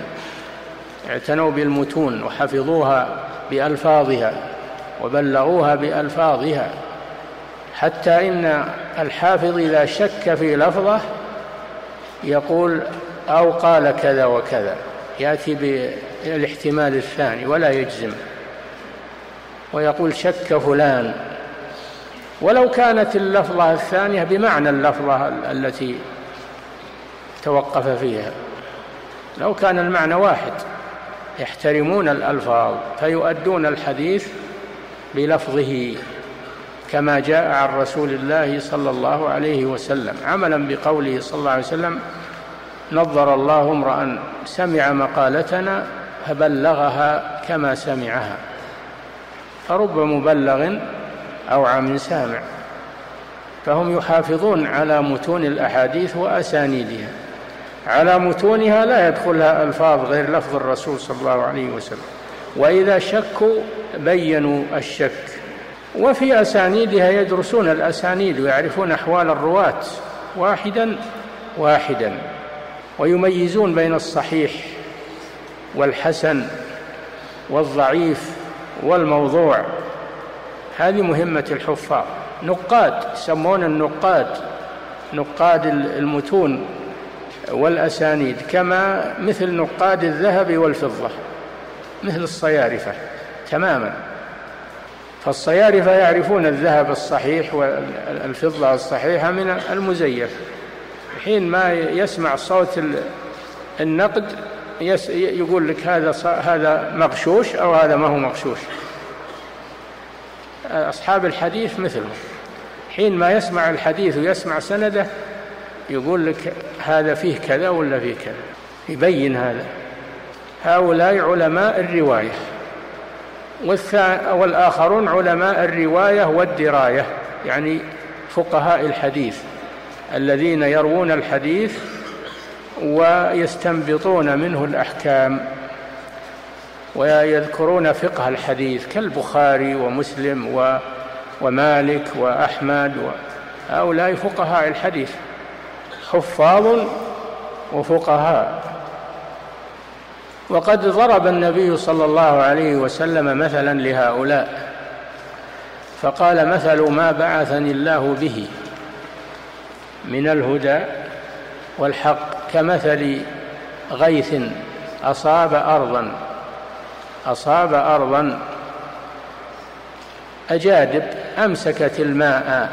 اعتنوا بالمتون وحفظوها بألفاظها وبلغوها بألفاظها حتى إن الحافظ إذا شك في لفظة يقول أو قال كذا وكذا. يأتي بالاحتمال الثاني ولا يجزم ويقول شك فلان. ولو كانت اللفظة الثانية بمعنى اللفظة التي توقف فيها. لو كان المعنى واحد. يحترمون الألفاظ فيؤدون الحديث بلفظه كما جاء عن رسول الله صلى الله عليه وسلم. عملا بقوله صلى الله عليه وسلم نظر الله امرا سمع مقالتنا فبلغها كما سمعها. فرب مبلغ اوعى من سامع. فهم يحافظون على متون الأحاديث وأسانيدها. على متونها لا يدخلها ألفاظ غير لفظ الرسول صلى الله عليه وسلم. وإذا شكوا بينوا الشك. وفي أسانيدها يدرسون الأسانيد ويعرفون أحوال الرواة واحدا واحدا ويميزون بين الصحيح والحسن والضعيف والموضوع. هذه مهمة الحفاظ. نقاد يسمون النقاد نقاد المتون. والأسانيد كما مثل نقاد الذهب والفضة مثل الصيارفة تماما. فالصيارفة يعرفون الذهب الصحيح والفضة الصحيحة من المزيف. حين ما يسمع صوت النقد يقول لك هذا هذا مغشوش أو هذا ما هو مغشوش. أصحاب الحديث مثلهم. حين ما يسمع الحديث ويسمع سنده يقول لك هذا فيه كذا ولا فيه كذا. يبين هذا. هؤلاء علماء الرواية. والآخرون علماء الرواية والدراية يعني فقهاء الحديث الذين يروون الحديث ويستنبطون منه الأحكام ويذكرون فقه الحديث كالبخاري ومسلم ومالك وأحمد هؤلاء فقهاء الحديث. حفاظ وفقهاء. وقد ضرب النبي صلى الله عليه وسلم مثلا لهؤلاء فقال مثل ما بعثني الله به من الهدى والحق كمثل غيث أصاب أرضا أصاب أرضا أجادب أمسكت الماء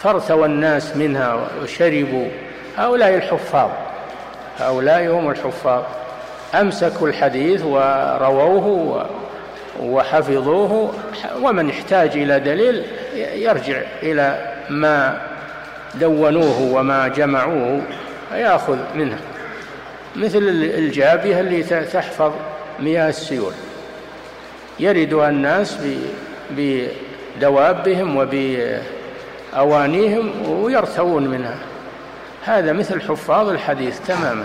فارتوى الناس منها وشربوا هؤلاء الحفاظ. هؤلاء هم الحفاظ. أمسكوا الحديث ورووه وحفظوه. ومن احتاج إلى دليل يرجع إلى ما دونوه وما جمعوه. يأخذ منه. مثل الجابية اللي تحفظ مياه السيول يردها الناس بدوابهم وبأوانيهم ويرتوون منها. هذا مثل حفاظ الحديث تماما.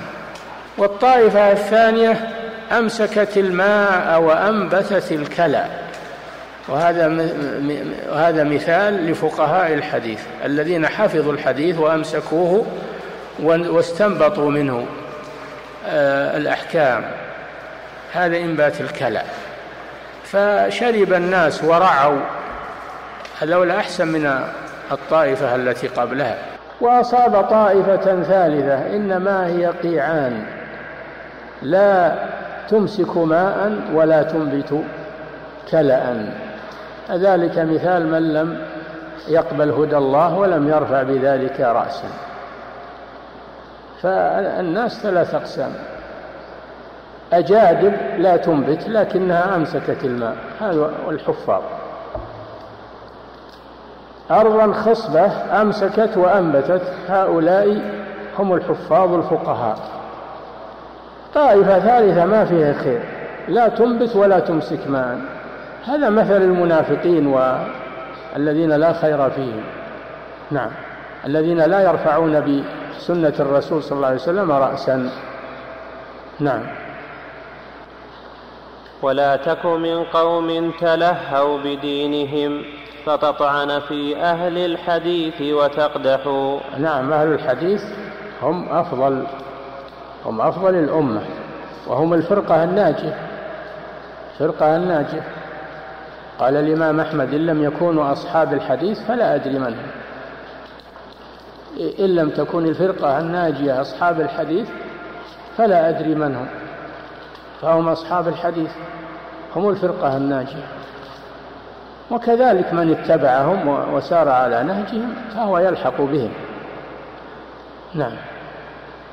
والطائفة الثانية أمسكت الماء وأنبتت الكلى. وهذا وهذا مثال لفقهاء الحديث الذين حفظوا الحديث وأمسكوه واستنبطوا منه آه، الأحكام. هذا إنبات الكلى. فشرب الناس ورعوا هذول أحسن من الطائفة التي قبلها. وأصاب طائفة ثالثة إنما هي قيعان. لا تمسك ماء ولا تنبت كلأ. ذلك مثال من لم يقبل هدى الله ولم يرفع بذلك رأسا. فالناس ثلاث أقسام. أجادب لا تنبت لكنها أمسكت الماء. هذا الحفاظ. أرضا خصبة أمسكت وأنبتت هؤلاء هم الحفاظ الفقهاء. طائفة ثالثة ما فيها خير لا تنبت ولا تمسك ماء هذا مثل المنافقين والذين لا خير فيهم. نعم الذين لا يرفعون بسنة الرسول صلى الله عليه وسلم رأسا. نعم. ولا تك من قوم تلهوا بدينهم فتطعن في أهل الحديث وتقدح. نعم أهل الحديث هم أفضل هم أفضل الأمة وهم الفرقة الناجية الفرقة الناجية. قال الإمام أحمد إن لم يكونوا أصحاب الحديث فلا أدري من هم. إن لم تكن الفرقة الناجية أصحاب الحديث فلا أدري من هم. فهم أصحاب الحديث هم الفرقة الناجية. وكذلك من اتبعهم وسار على نهجهم فهو يلحق بهم. نعم.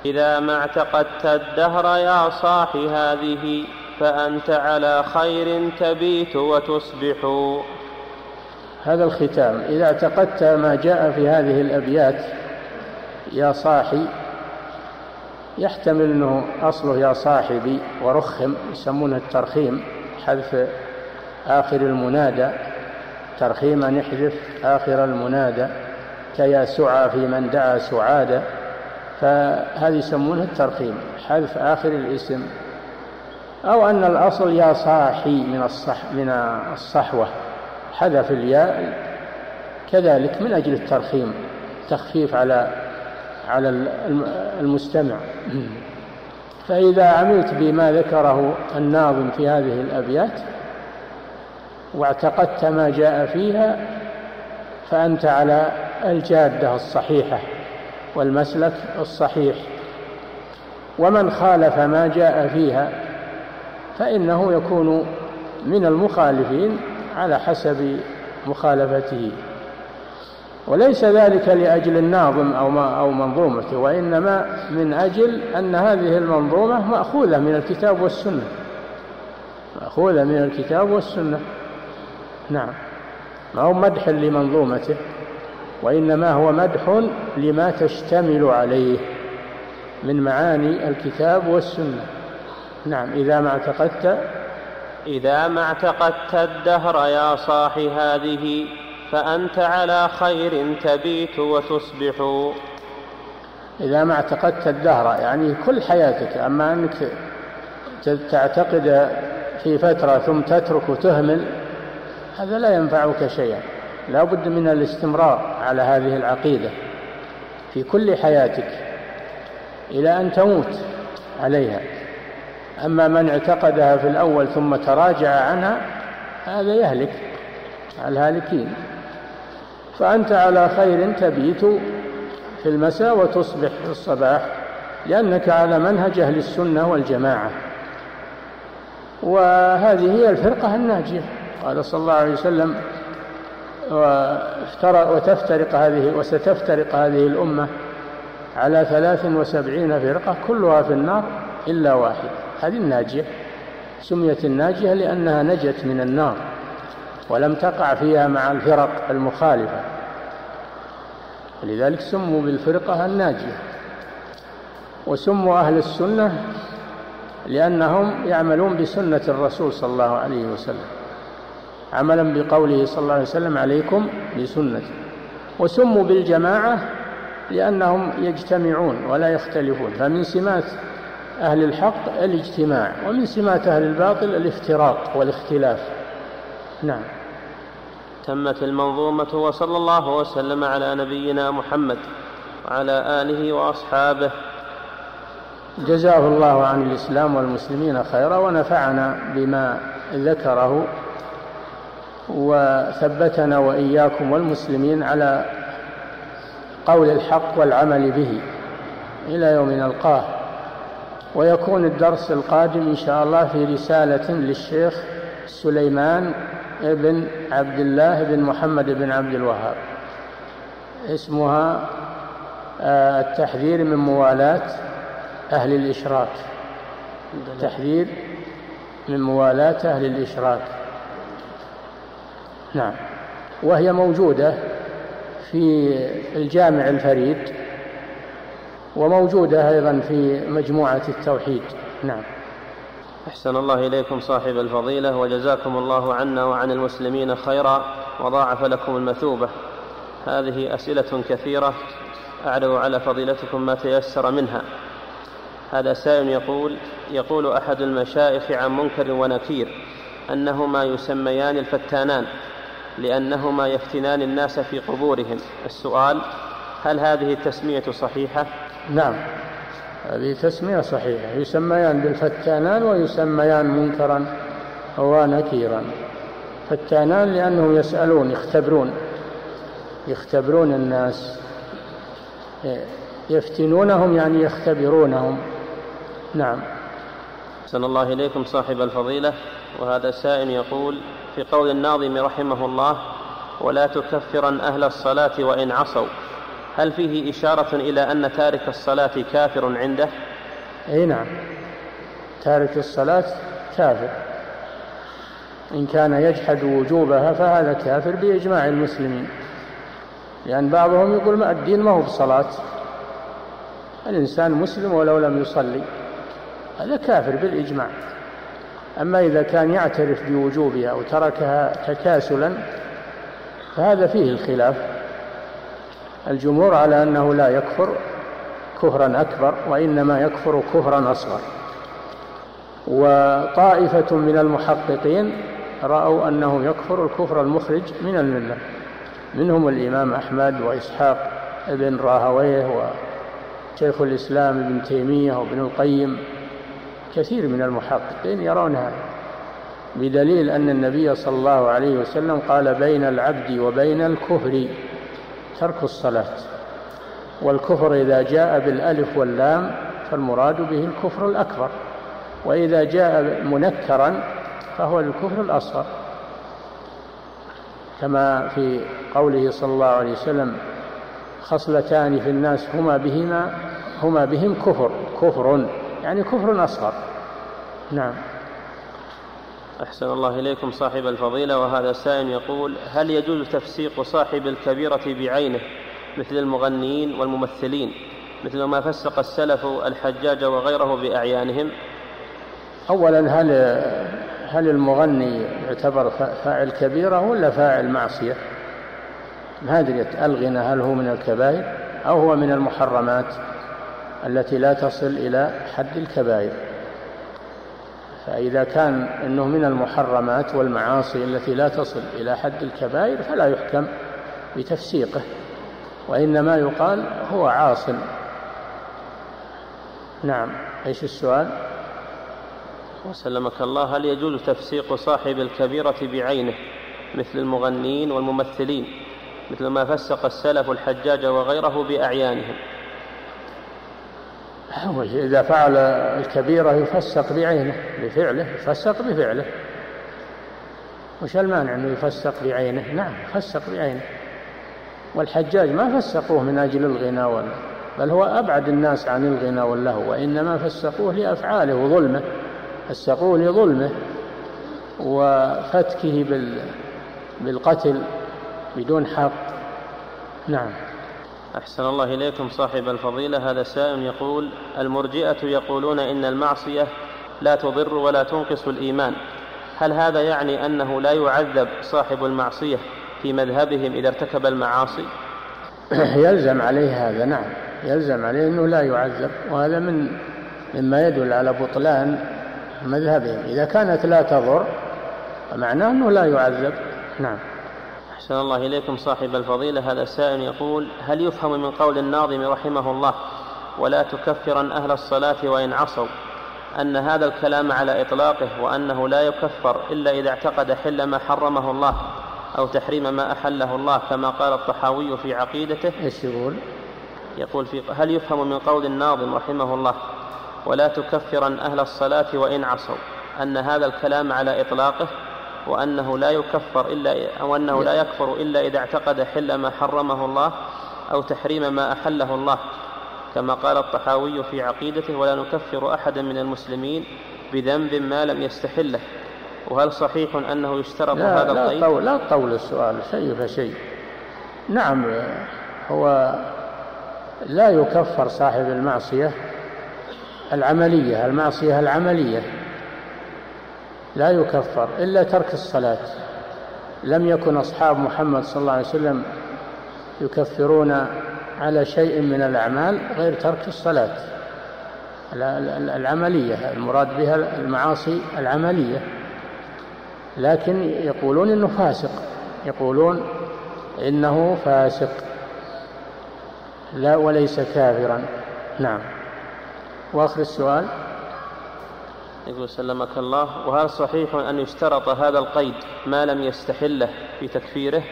إذا ما اعتقدت الدهر يا صاح هذه فأنت على خير تبيت وتصبح. هذا الختام. إذا اعتقدت ما جاء في هذه الأبيات يا صاحي يحتمل أنه أصله يا صاحبي ورخم يسمونه الترخيم حذف آخر المنادى. ترخيما يحذف آخر المنادى كيا سعى في من دعا سعادا فهذه يسمونها الترخيم حذف آخر الاسم. أو أن الأصل يا صاحي من الصح من الصحوة حذف الياء كذلك من أجل الترخيم تخفيف على على المستمع. فإذا عملت بما ذكره الناظم في هذه الأبيات واعتقدت ما جاء فيها فأنت على الجادة الصحيحة والمسلك الصحيح. ومن خالف ما جاء فيها فإنه يكون من المخالفين على حسب مخالفته. وليس ذلك لأجل الناظم أو ما أو منظومته وإنما من أجل أن هذه المنظومة مأخوذة من الكتاب والسنة. مأخوذة من الكتاب والسنة. نعم. ما هو مدح لمنظومته وإنما هو مدح لما تشتمل عليه من معاني الكتاب والسنة. نعم إذا ما اعتقدت. إذا ما اعتقدت الدهر يا صاح هذه فأنت على خير تبيت وتصبح. إذا ما اعتقدت الدهر يعني كل حياتك أما أنك تعتقد في فترة ثم تترك وتهمل هذا لا ينفعك شيئا. لا بد من الاستمرار على هذه العقيدة في كل حياتك إلى أن تموت عليها. أما من اعتقدها في الأول ثم تراجع عنها هذا يهلك الهالكين. فأنت على خير تبيت في المساء وتصبح في الصباح لأنك على منهج أهل السنة والجماعة. وهذه هي الفرقة الناجية. قال صلى الله عليه وسلم وتفترق هذه وستفترق هذه الأمة على ثلاث وسبعين فرقة كلها في النار إلا واحد. هذه الناجية. سميت الناجية لأنها نجت من النار ولم تقع فيها مع الفرق المخالفة. لذلك سموا بالفرقة الناجية. وسموا أهل السنة لأنهم يعملون بسنة الرسول صلى الله عليه وسلم. عملا بقوله صلى الله عليه وسلم عليكم بسنتي. وسموا بالجماعة لأنهم يجتمعون ولا يختلفون. فمن سمات أهل الحق الاجتماع ومن سمات أهل الباطل الافتراق والاختلاف. نعم. تمت المنظومة وصلى الله وسلم على نبينا محمد وعلى آله وأصحابه. جزاه الله عن الإسلام والمسلمين خيرا ونفعنا بما ذكره وثبتنا وإياكم والمسلمين على قول الحق والعمل به إلى يوم نلقاه. ويكون الدرس القادم إن شاء الله في رسالة للشيخ سليمان بن عبد الله بن محمد بن عبد الوهاب. اسمها آه، التحذير من موالاة أهل الإشراك. التحذير من موالاة أهل الإشراك. نعم. وهي موجودة في الجامع الفريد وموجودة أيضا في مجموعة التوحيد. نعم. أحسن الله إليكم صاحب الفضيلة وجزاكم الله عنا وعن المسلمين خيرا وضاعف لكم المثوبة. هذه أسئلة كثيرة أعرض على فضيلتكم ما تيسر منها. هذا سائل يقول يقول أحد المشايخ عن منكر ونكير أنهما يسميان الفتانان. لأنهما يفتنان الناس في قبورهم. السؤال هل هذه التسمية صحيحة؟ نعم. هذه تسمية صحيحة. يسميان بالفتانان ويسميان منكرا ونكيرا فتانان لأنهم يسألون يختبرون. يختبرون الناس. يفتنونهم يعني يختبرون نعم. أحسن الله إليكم صاحب الفضيلة. وهذا سائل يقول في قول الناظم رحمه الله ولا تكفرن أهل الصلاة وإن عصوا. هل فيه إشارة إلى أن تارك الصلاة كافر عنده؟ أي نعم. تارك الصلاة كافر. إن كان يجحد وجوبها فهذا كافر بإجماع المسلمين. لأن بعضهم يقول ما الدين ما هو بصلاة. الإنسان مسلم ولو لم يصلي. هذا كافر بالإجماع. أما إذا كان يعترف بوجوبها أو تركها تكاسلا فهذا فيه الخلاف. الجمهور على أنه لا يكفر كفرا أكبر وإنما يكفر كفرا أصغر. وطائفة من المحققين رأوا أنه يكفر الكفر المخرج من الملة. منهم الإمام أحمد وإسحاق ابن راهويه وشيخ الإسلام ابن تيمية وابن القيم. كثير من المحققين يرون هذا بدليل أن النبي صلى الله عليه وسلم قال بين العبد وبين الكفر ترك الصلاة والكفر إذا جاء بالألف واللام فالمراد به الكفر الأكبر وإذا جاء منكرا فهو الكفر الأصغر. كما في قوله صلى الله عليه وسلم خصلتان في الناس هما بهما هما بهم كفر كفر يعني كفر أصغر. نعم. أحسن الله إليكم صاحب الفضيلة وهذا سائل يقول هل يجوز تفسيق صاحب الكبيرة بعينه مثل المغنيين والممثلين مثل ما فسق السلف الحجاج وغيره بأعيانهم؟ أولا هل هل المغني يعتبر فاعل كبيرة ولا فاعل معصية؟ ما أدري ألغنى هل هو من الكبائر أو هو من المحرمات؟ التي لا تصل إلى حد الكبائر. فإذا كان أنه من المحرمات والمعاصي التي لا تصل إلى حد الكبائر فلا يحكم بتفسيقه وإنما يقال هو عاص نعم إيش السؤال؟ وسلمك الله هل يجوز تفسيق صاحب الكبيرة بعينه مثل المغنين والممثلين مثل ما فسق السلف الحجاج وغيره بأعيانهم؟ إذا فعل الكبيرة يفسق بعينه بفعله يفسق بفعله. وش المانع أنه يفسق بعينه؟ نعم يفسق بعينه. والحجاج ما فسقوه من أجل الغنى ولا بل هو أبعد الناس عن الغنى واللهو وإنما فسقوه لأفعاله وظلمه فسقوه لظلمه وفتكه بالقتل بدون حق. نعم. أحسن الله إليكم صاحب الفضيلة. هذا سائل يقول المرجئة يقولون إن المعصية لا تضر ولا تنقص الإيمان. هل هذا يعني أنه لا يعذب صاحب المعصية في مذهبهم إذا ارتكب المعاصي؟ يلزم عليه هذا نعم. يلزم عليه أنه لا يعذب وهذا من مما يدل على بطلان مذهبهم. إذا كانت لا تضر فمعناه أنه لا يعذب. نعم. أحسن الله إليكم صاحب الفضيلة. هذا السائل يقول هل يفهم من قول الناظم رحمه الله ولا تكفرن أهل الصلاة وإن عصوا أن هذا الكلام على إطلاقه وأنه لا يكفر إلا إذا اعتقد حل ما حرمه الله أو تحريم ما أحله الله كما قال الطحاوي في عقيدته. إيش يقول؟ يقول في هل يفهم من قول الناظم رحمه الله ولا تكفرن أهل الصلاة وإن عصوا أن هذا الكلام على إطلاقه. وأنه لا يكفر إلا أو أنه لا يكفر إلا إذا اعتقد حل ما حرمه الله أو تحريم ما أحله الله. كما قال الطحاوي في عقيدته ولا نكفر أحدا من المسلمين بذنب ما لم يستحله. وهل صحيح أنه يشترط لا هذا القيد؟ لا طول, لا تطول السؤال شيء فشيء نعم هو لا يكفر صاحب المعصية العملية المعصية العملية. لا يكفر إلا ترك الصلاة. لم يكن أصحاب محمد صلى الله عليه وسلم يكفرون على شيء من الأعمال غير ترك الصلاة. العملية المراد بها المعاصي العملية. لكن يقولون إنه فاسق. يقولون إنه فاسق. لا وليس كافرا. نعم. وآخر السؤال. يقول سلمك الله. وهل صحيح أن يشترط هذا القيد ما لم يستحله في تكفيره.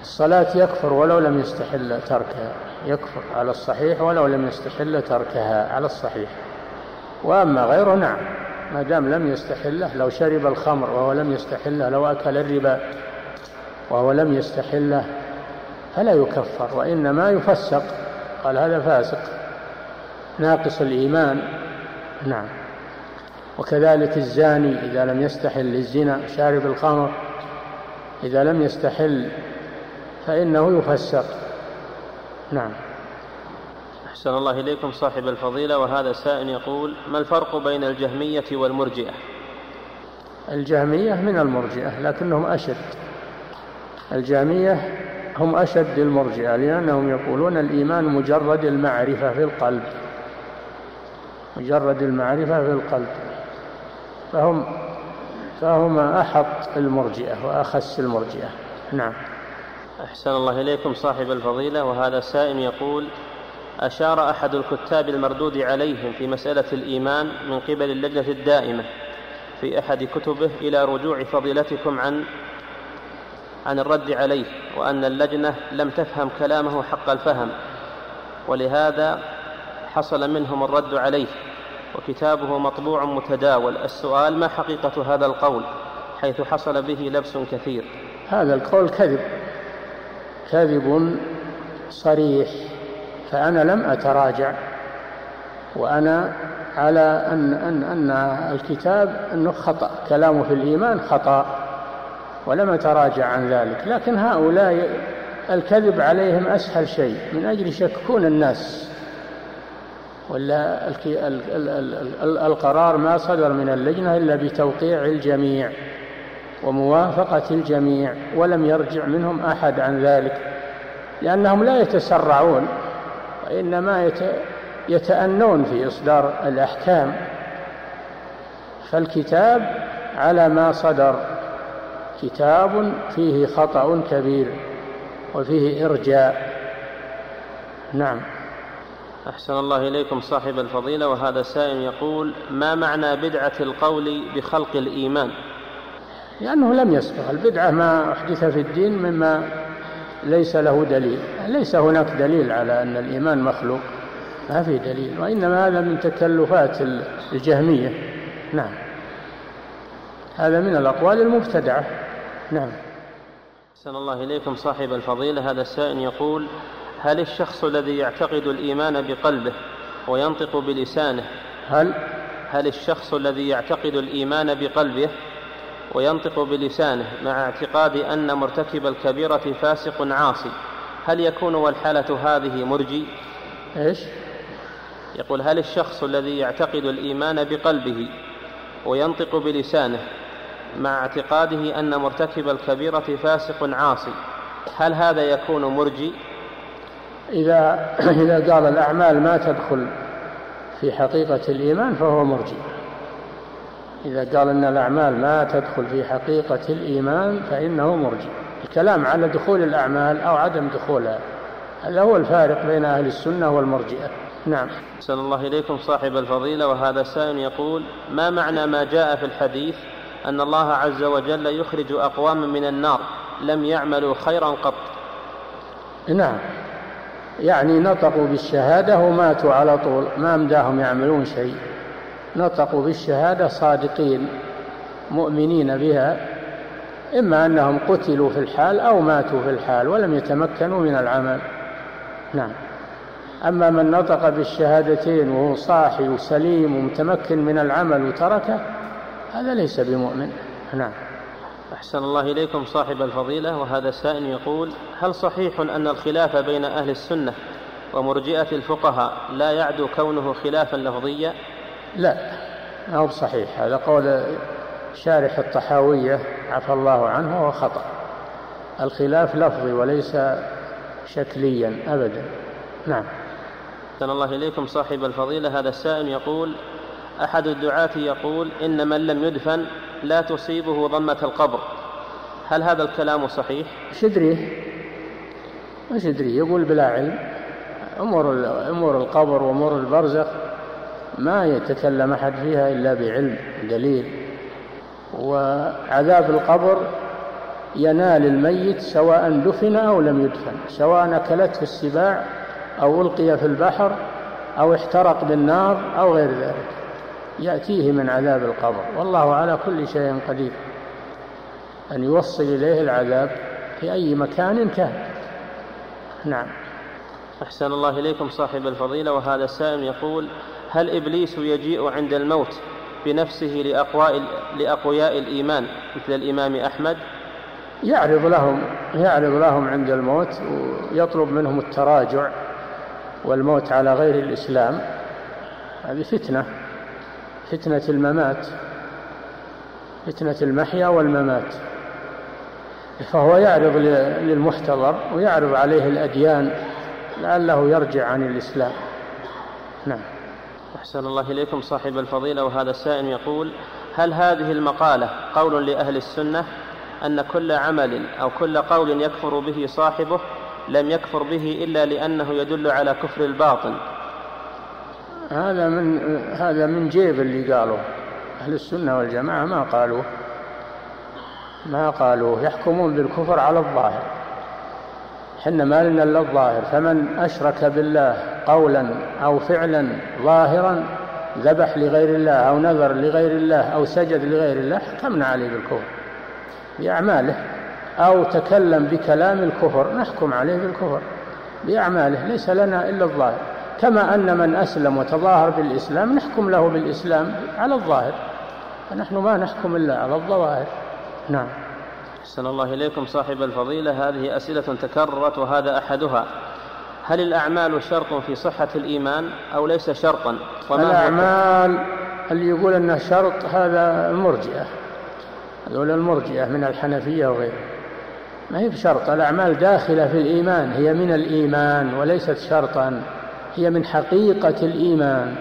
الصلاة يكفر ولو لم يستحل تركها. يكفر على الصحيح ولو لم يستحل تركها على الصحيح. وأما غيره نعم ما دام لم يستحله لو شرب الخمر وهو لم يستحله لو أكل الربا وهو لم يستحله فلا يكفر وإنما يفسق. قال هذا فاسق. ناقص الإيمان. نعم. وكذلك الزاني إذا لم يستحل للزنا شارب الخمر إذا لم يستحل فإنه يفسق. نعم. أحسن الله إليكم صاحب الفضيلة وهذا سائل يقول ما الفرق بين الجهمية والمرجئة؟ الجهمية من المرجئة لكنهم أشد. الجهمية هم أشد المرجئة لأنهم يقولون الإيمان مجرد المعرفة في القلب. مجرد المعرفة في القلب. فهم فهما أحط المرجئة وأخس المرجئة. نعم. أحسن الله إليكم صاحب الفضيلة وهذا سائل يقول أشار أحد الكتاب المردود عليهم في مسألة الإيمان من قبل اللجنة الدائمة في أحد كتبه إلى رجوع فضيلتكم عن عن الرد عليه وأن اللجنة لم تفهم كلامه حق الفهم ولهذا حصل منهم الرد عليه. وكتابه مطبوع متداول. السؤال ما حقيقة هذا القول؟ حيث حصل به لبس كثير. هذا القول كذب. كذب صريح. فأنا لم أتراجع. وأنا على أن أن أن الكتاب أنه خطأ. كلامه في الإيمان خطأ. ولم أتراجع عن ذلك. لكن هؤلاء الكذب عليهم أسهل شيء. من أجل يشككون الناس ولا القرار ما صدر من اللجنة إلا بتوقيع الجميع وموافقة الجميع ولم يرجع منهم أحد عن ذلك لأنهم لا يتسرعون وإنما يتأنون في إصدار الأحكام. فالكتاب على ما صدر كتاب فيه خطأ كبير وفيه إرجاء. نعم. أحسن الله إليكم صاحب الفضيلة وهذا سائل يقول ما معنى بدعة القول بخلق الإيمان؟ لأنه لم يسبق. البدعة ما أحدث في الدين مما ليس له دليل. ليس هناك دليل على أن الإيمان مخلوق. ما في دليل وإنما هذا من تكلفات الجهمية. نعم. هذا من الأقوال المبتدعة. نعم. أحسن الله إليكم صاحب الفضيلة هذا السائل يقول هل الشخص الذي يعتقد الإيمان بقلبه وينطق بلسانه؟ هل؟ هل الشخص الذي يعتقد الإيمان بقلبه وينطق بلسانه مع اعتقاد أن مرتكب الكبيرة فاسق عاصي هل يكون والحالة هذه مرجي؟ إيش؟ يقول هل الشخص الذي يعتقد الإيمان بقلبه وينطق بلسانه مع اعتقاده أن مرتكب الكبيرة فاسق عاصي هل هذا يكون مرجي؟ إذا إذا قال الأعمال ما تدخل في حقيقة الإيمان فهو مرجي إذا قال أن الأعمال ما تدخل في حقيقة الإيمان فإنه مرجي الكلام على دخول الأعمال أو عدم دخولها هذا هو الفارق بين أهل السنة والمرجئة. نعم. أحسن الله إليكم صاحب الفضيلة وهذا سائل يقول ما معنى ما جاء في الحديث أن الله عز وجل يخرج أقواما من النار لم يعملوا خيرا قط؟ نعم. يعني نطقوا بالشهادة وماتوا على طول ما أمداهم يعملون شيء. نطقوا بالشهادة صادقين مؤمنين بها إما أنهم قتلوا في الحال أو ماتوا في الحال ولم يتمكنوا من العمل. نعم. أما من نطق بالشهادتين وهو صاحي وسليم ومتمكن من العمل وتركه هذا ليس بمؤمن. نعم. أحسن الله إليكم صاحب الفضيلة وهذا سائل يقول هل صحيح أن الخلاف بين أهل السنة ومرجئة الفقهاء لا يعدو كونه خلافا لفظيا؟ لا ما هو صحيح. هذا قول شارح الطحاوية عفى الله عنه وهو خطأ. الخلاف لفظي وليس شكليا أبدا. نعم. أحسن الله إليكم صاحب الفضيلة هذا السائل يقول أحد الدعاة يقول إن من لم يدفن لا تصيبه ضمة القبر. هل هذا الكلام صحيح؟ شدري ما شدري يقول بلا علم. أمور أمور القبر وأمور البرزخ ما يتكلم أحد فيها إلا بعلم دليل. وعذاب القبر ينال الميت سواء دفن أو لم يدفن. سواء أكلته السباع أو ألقي في البحر أو احترق بالنار أو غير ذلك. يأتيه من عذاب القبر. والله على كل شيء قدير. أن يوصل إليه العذاب في أي مكان كان. نعم. أحسن الله إليكم صاحب الفضيلة. وهذا السائل يقول هل إبليس يجيء عند الموت بنفسه لأقواء لأقوياء الإيمان مثل الإمام أحمد؟ يعرض لهم يعرض لهم عند الموت ويطلب منهم التراجع والموت على غير الإسلام. هذه فتنة. فتنة الممات فتنة المحيا والممات. فهو يعرض للمحتضر ويعرض عليه الأديان لعله يرجع عن الإسلام. نعم. أحسن الله إليكم صاحب الفضيلة وهذا السائل يقول هل هذه المقالة قول لأهل السنة أن كل عمل أو كل قول يكفر به صاحبه لم يكفر به إلا لأنه يدل على كفر الباطن هذا من هذا من جيب اللي قالوا. أهل السنة والجماعة ما قالوا. ما قالوا. يحكمون بالكفر على الظاهر. حنا ما لنا إلا الظاهر. فمن أشرك بالله قولا أو فعلا ظاهرا ذبح لغير الله أو نذر لغير الله أو سجد لغير الله حكمنا عليه بالكفر. بأعماله. أو تكلم بكلام الكفر نحكم عليه بالكفر. بأعماله. ليس لنا إلا الظاهر. كما أن من أسلم وتظاهر بالإسلام نحكم له بالإسلام على الظاهر. فنحن ما نحكم إلا على الظواهر. نعم. أحسن الله إليكم صاحب الفضيلة. هذه أسئلة تكررت وهذا أحدها. هل الأعمال شرط في صحة الإيمان أو ليس شرطا؟ الأعمال اللي يقول أنه شرط؟ هذا المرجئة هذول المرجئة من الحنفية وغيره ما هي بشرط. الأعمال داخلة في الإيمان هي من الإيمان وليست شرطا. هي من حقيقة الإيمان.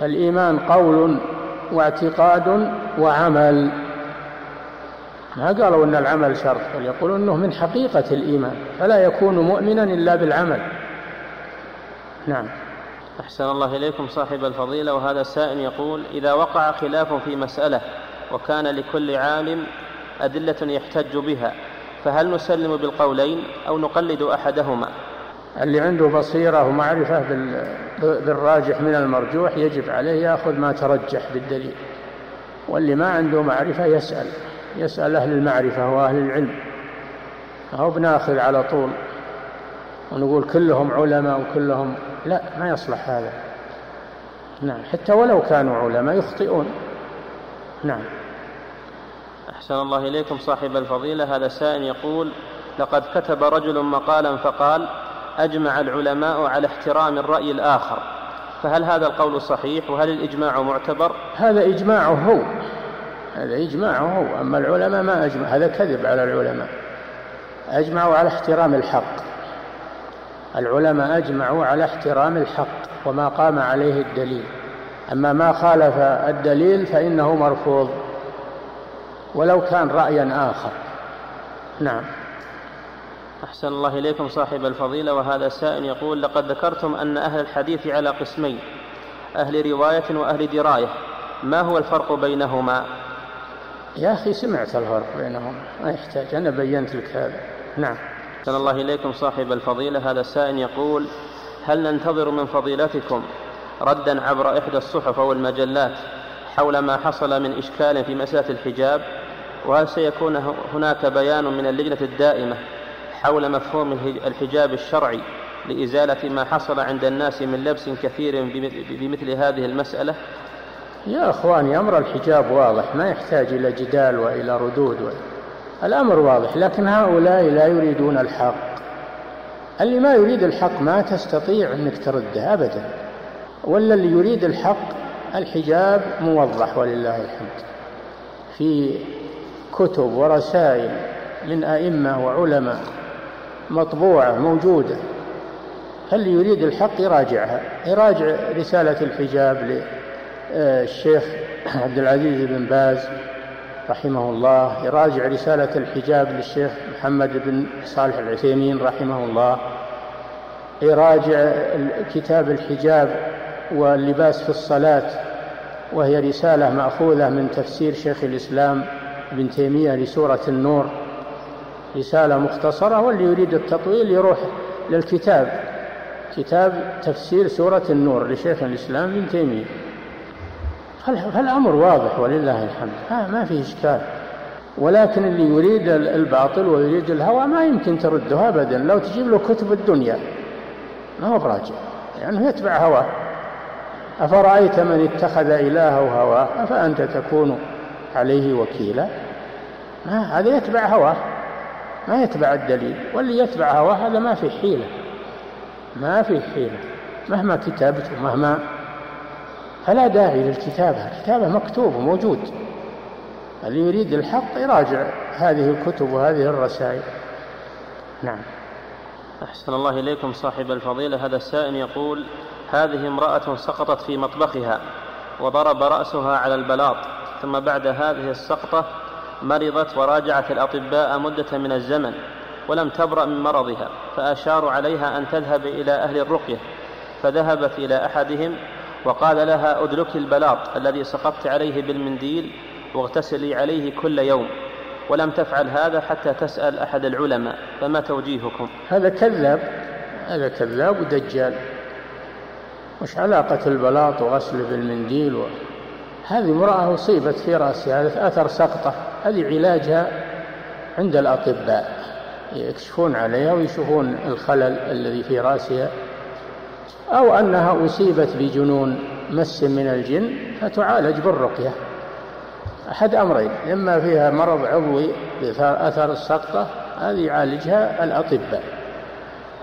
فالإيمان قول واعتقاد وعمل. ما قالوا أن العمل شرط؟ بل يقولون أنه من حقيقة الإيمان. فلا يكون مؤمنا إلا بالعمل. نعم. أحسن الله إليكم صاحب الفضيلة. وهذا السائل يقول إذا وقع خلاف في مسألة وكان لكل عالم أدلة يحتج بها فهل نسلم بالقولين أو نقلد أحدهما؟ اللي عنده بصيرة ومعرفة بالراجح من المرجوح يجب عليه يأخذ ما ترجح بالدليل. واللي ما عنده معرفة يسأل. يسأل أهل المعرفة وأهل العلم. هو بناخذ على طول ونقول كلهم علماء وكلهم لا ما يصلح هذا. نعم حتى ولو كانوا علماء يخطئون. نعم. أحسن الله إليكم صاحب الفضيلة. هذا سائل يقول لقد كتب رجل مقالا فقال أجمع العلماء على احترام الرأي الآخر. فهل هذا القول صحيح؟ وهل الإجماع معتبر؟ هذا إجماعه هو. هذا إجماعه هو. أما العلماء ما أجمع. هذا كذب على العلماء. أجمعوا على احترام الحق. العلماء أجمعوا على احترام الحق وما قام عليه الدليل. أما ما خالف الدليل فإنه مرفوض. ولو كان رأيا آخر. نعم. أحسن الله إليكم صاحب الفضيلة. وهذا سائل يقول لقد ذكرتم أن أهل الحديث على قسمين أهل رواية وأهل دراية. ما هو الفرق بينهما؟ يا أخي سمعت الفرق بينهما. ما يحتاج. أنا بينت لك هذا. نعم. أحسن الله إليكم صاحب الفضيلة. هذا السائل يقول هل ننتظر من فضيلتكم ردا عبر إحدى الصحف أو المجلات حول ما حصل من إشكال في مسألة الحجاب؟ وهل سيكون هناك بيان من اللجنة الدائمة حول مفهوم الحجاب الشرعي لإزالة ما حصل عند الناس من لبس كثير بمثل هذه المسألة؟ يا أخواني أمر الحجاب واضح ما يحتاج إلى جدال وإلى ردود الأمر واضح لكن هؤلاء لا يريدون الحق. اللي ما يريد الحق ما تستطيع أنك ترده أبدا. ولا اللي يريد الحق الحجاب موضح ولله الحمد. في كتب ورسائل من أئمة وعلماء مطبوعة موجودة. فاللي يريد الحق؟ يراجعها. يراجع رسالة الحجاب للشيخ عبد العزيز بن باز رحمه الله. يراجع رسالة الحجاب للشيخ محمد بن صالح العثيمين رحمه الله. يراجع كتاب الحجاب واللباس في الصلاة وهي رسالة مأخوذة من تفسير شيخ الإسلام ابن تيمية لسورة النور. رسالة مختصرة واللي يريد التطويل يروح للكتاب. كتاب تفسير سورة النور لشيخ الإسلام ابن تيمية. فالأمر واضح ولله الحمد؟ ما فيه إشكال. ولكن اللي يريد الباطل ويريد الهوى ما يمكن ترده أبدا. لو تجيب له كتب الدنيا ما هو براجع. لأنه يعني يتبع هواه. أفرأيت من اتخذ إلهه هواه؟ أفأنت تكون عليه وكيلا؟ هذا يتبع هواه. ما يتبع الدليل واللي يتبع هواه هذا ما في حيلة. ما في حيلة. مهما كتبت ومهما فلا داعي للكتابة. الكتابة مكتوب وموجود. اللي يريد الحق يراجع هذه الكتب وهذه الرسائل. نعم. أحسن الله إليكم صاحب الفضيلة. هذا السائل يقول هذه امرأة سقطت في مطبخها وضرب رأسها على البلاط ثم بعد هذه السقطة مرضت وراجعت الأطباء مدة من الزمن ولم تبرأ من مرضها فأشاروا عليها أن تذهب إلى أهل الرقية فذهبت إلى أحدهم وقال لها أدلكي البلاط الذي سقطت عليه بالمنديل واغتسلي عليه كل يوم ولم تفعل هذا حتى تسأل أحد العلماء فما توجيهكم؟ هذا كذاب هذا كذاب ودجال وش علاقة البلاط وغسله بالمنديل و... هذه امرأة أصيبت في رأسها هذا أثر سقطة. هذه علاجها عند الأطباء. يكشفون عليها ويشوفون الخلل الذي في رأسها أو أنها أصيبت بجنون مس من الجن فتعالج بالرقية. أحد أمرين إما فيها مرض عضوي بأثر السقطة هذه يعالجها الأطباء.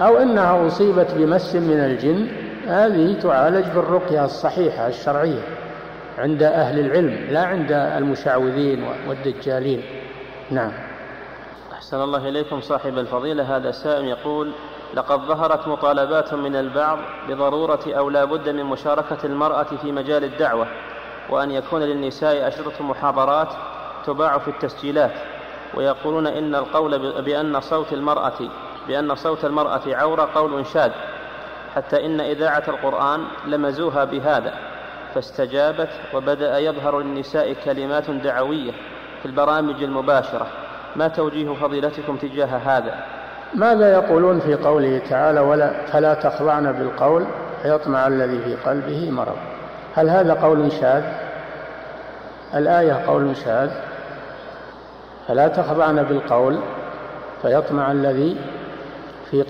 أو أنها أصيبت بمس من الجن هذه تعالج بالرقية الصحيحة الشرعية. عند أهل العلم لا عند المشعوذين والدجالين. نعم. أحسن الله إليكم صاحب الفضيلة. هذا سائم يقول لقد ظهرت مطالبات من البعض بضرورة أو لا بد من مشاركة المرأة في مجال الدعوة وأن يكون للنساء أشرطة محاضرات تباع في التسجيلات ويقولون إن القول بأن صوت المرأة بأن صوت المرأة عورة قول شاذ حتى إن إذاعة القرآن لمزوها بهذا. فاستجابت وبدأ يظهر للنساء كلمات دعوية في البرامج المباشرة. ما توجيه فضيلتكم تجاه هذا؟ ماذا يقولون في قوله تعالى ولا فلا تخضعن بالقول فيطمع الذي في قلبه مرض؟ هل هذا قول شاذ؟ الآية قول شاذ. فلا تخضعن بالقول فيطمع الذي في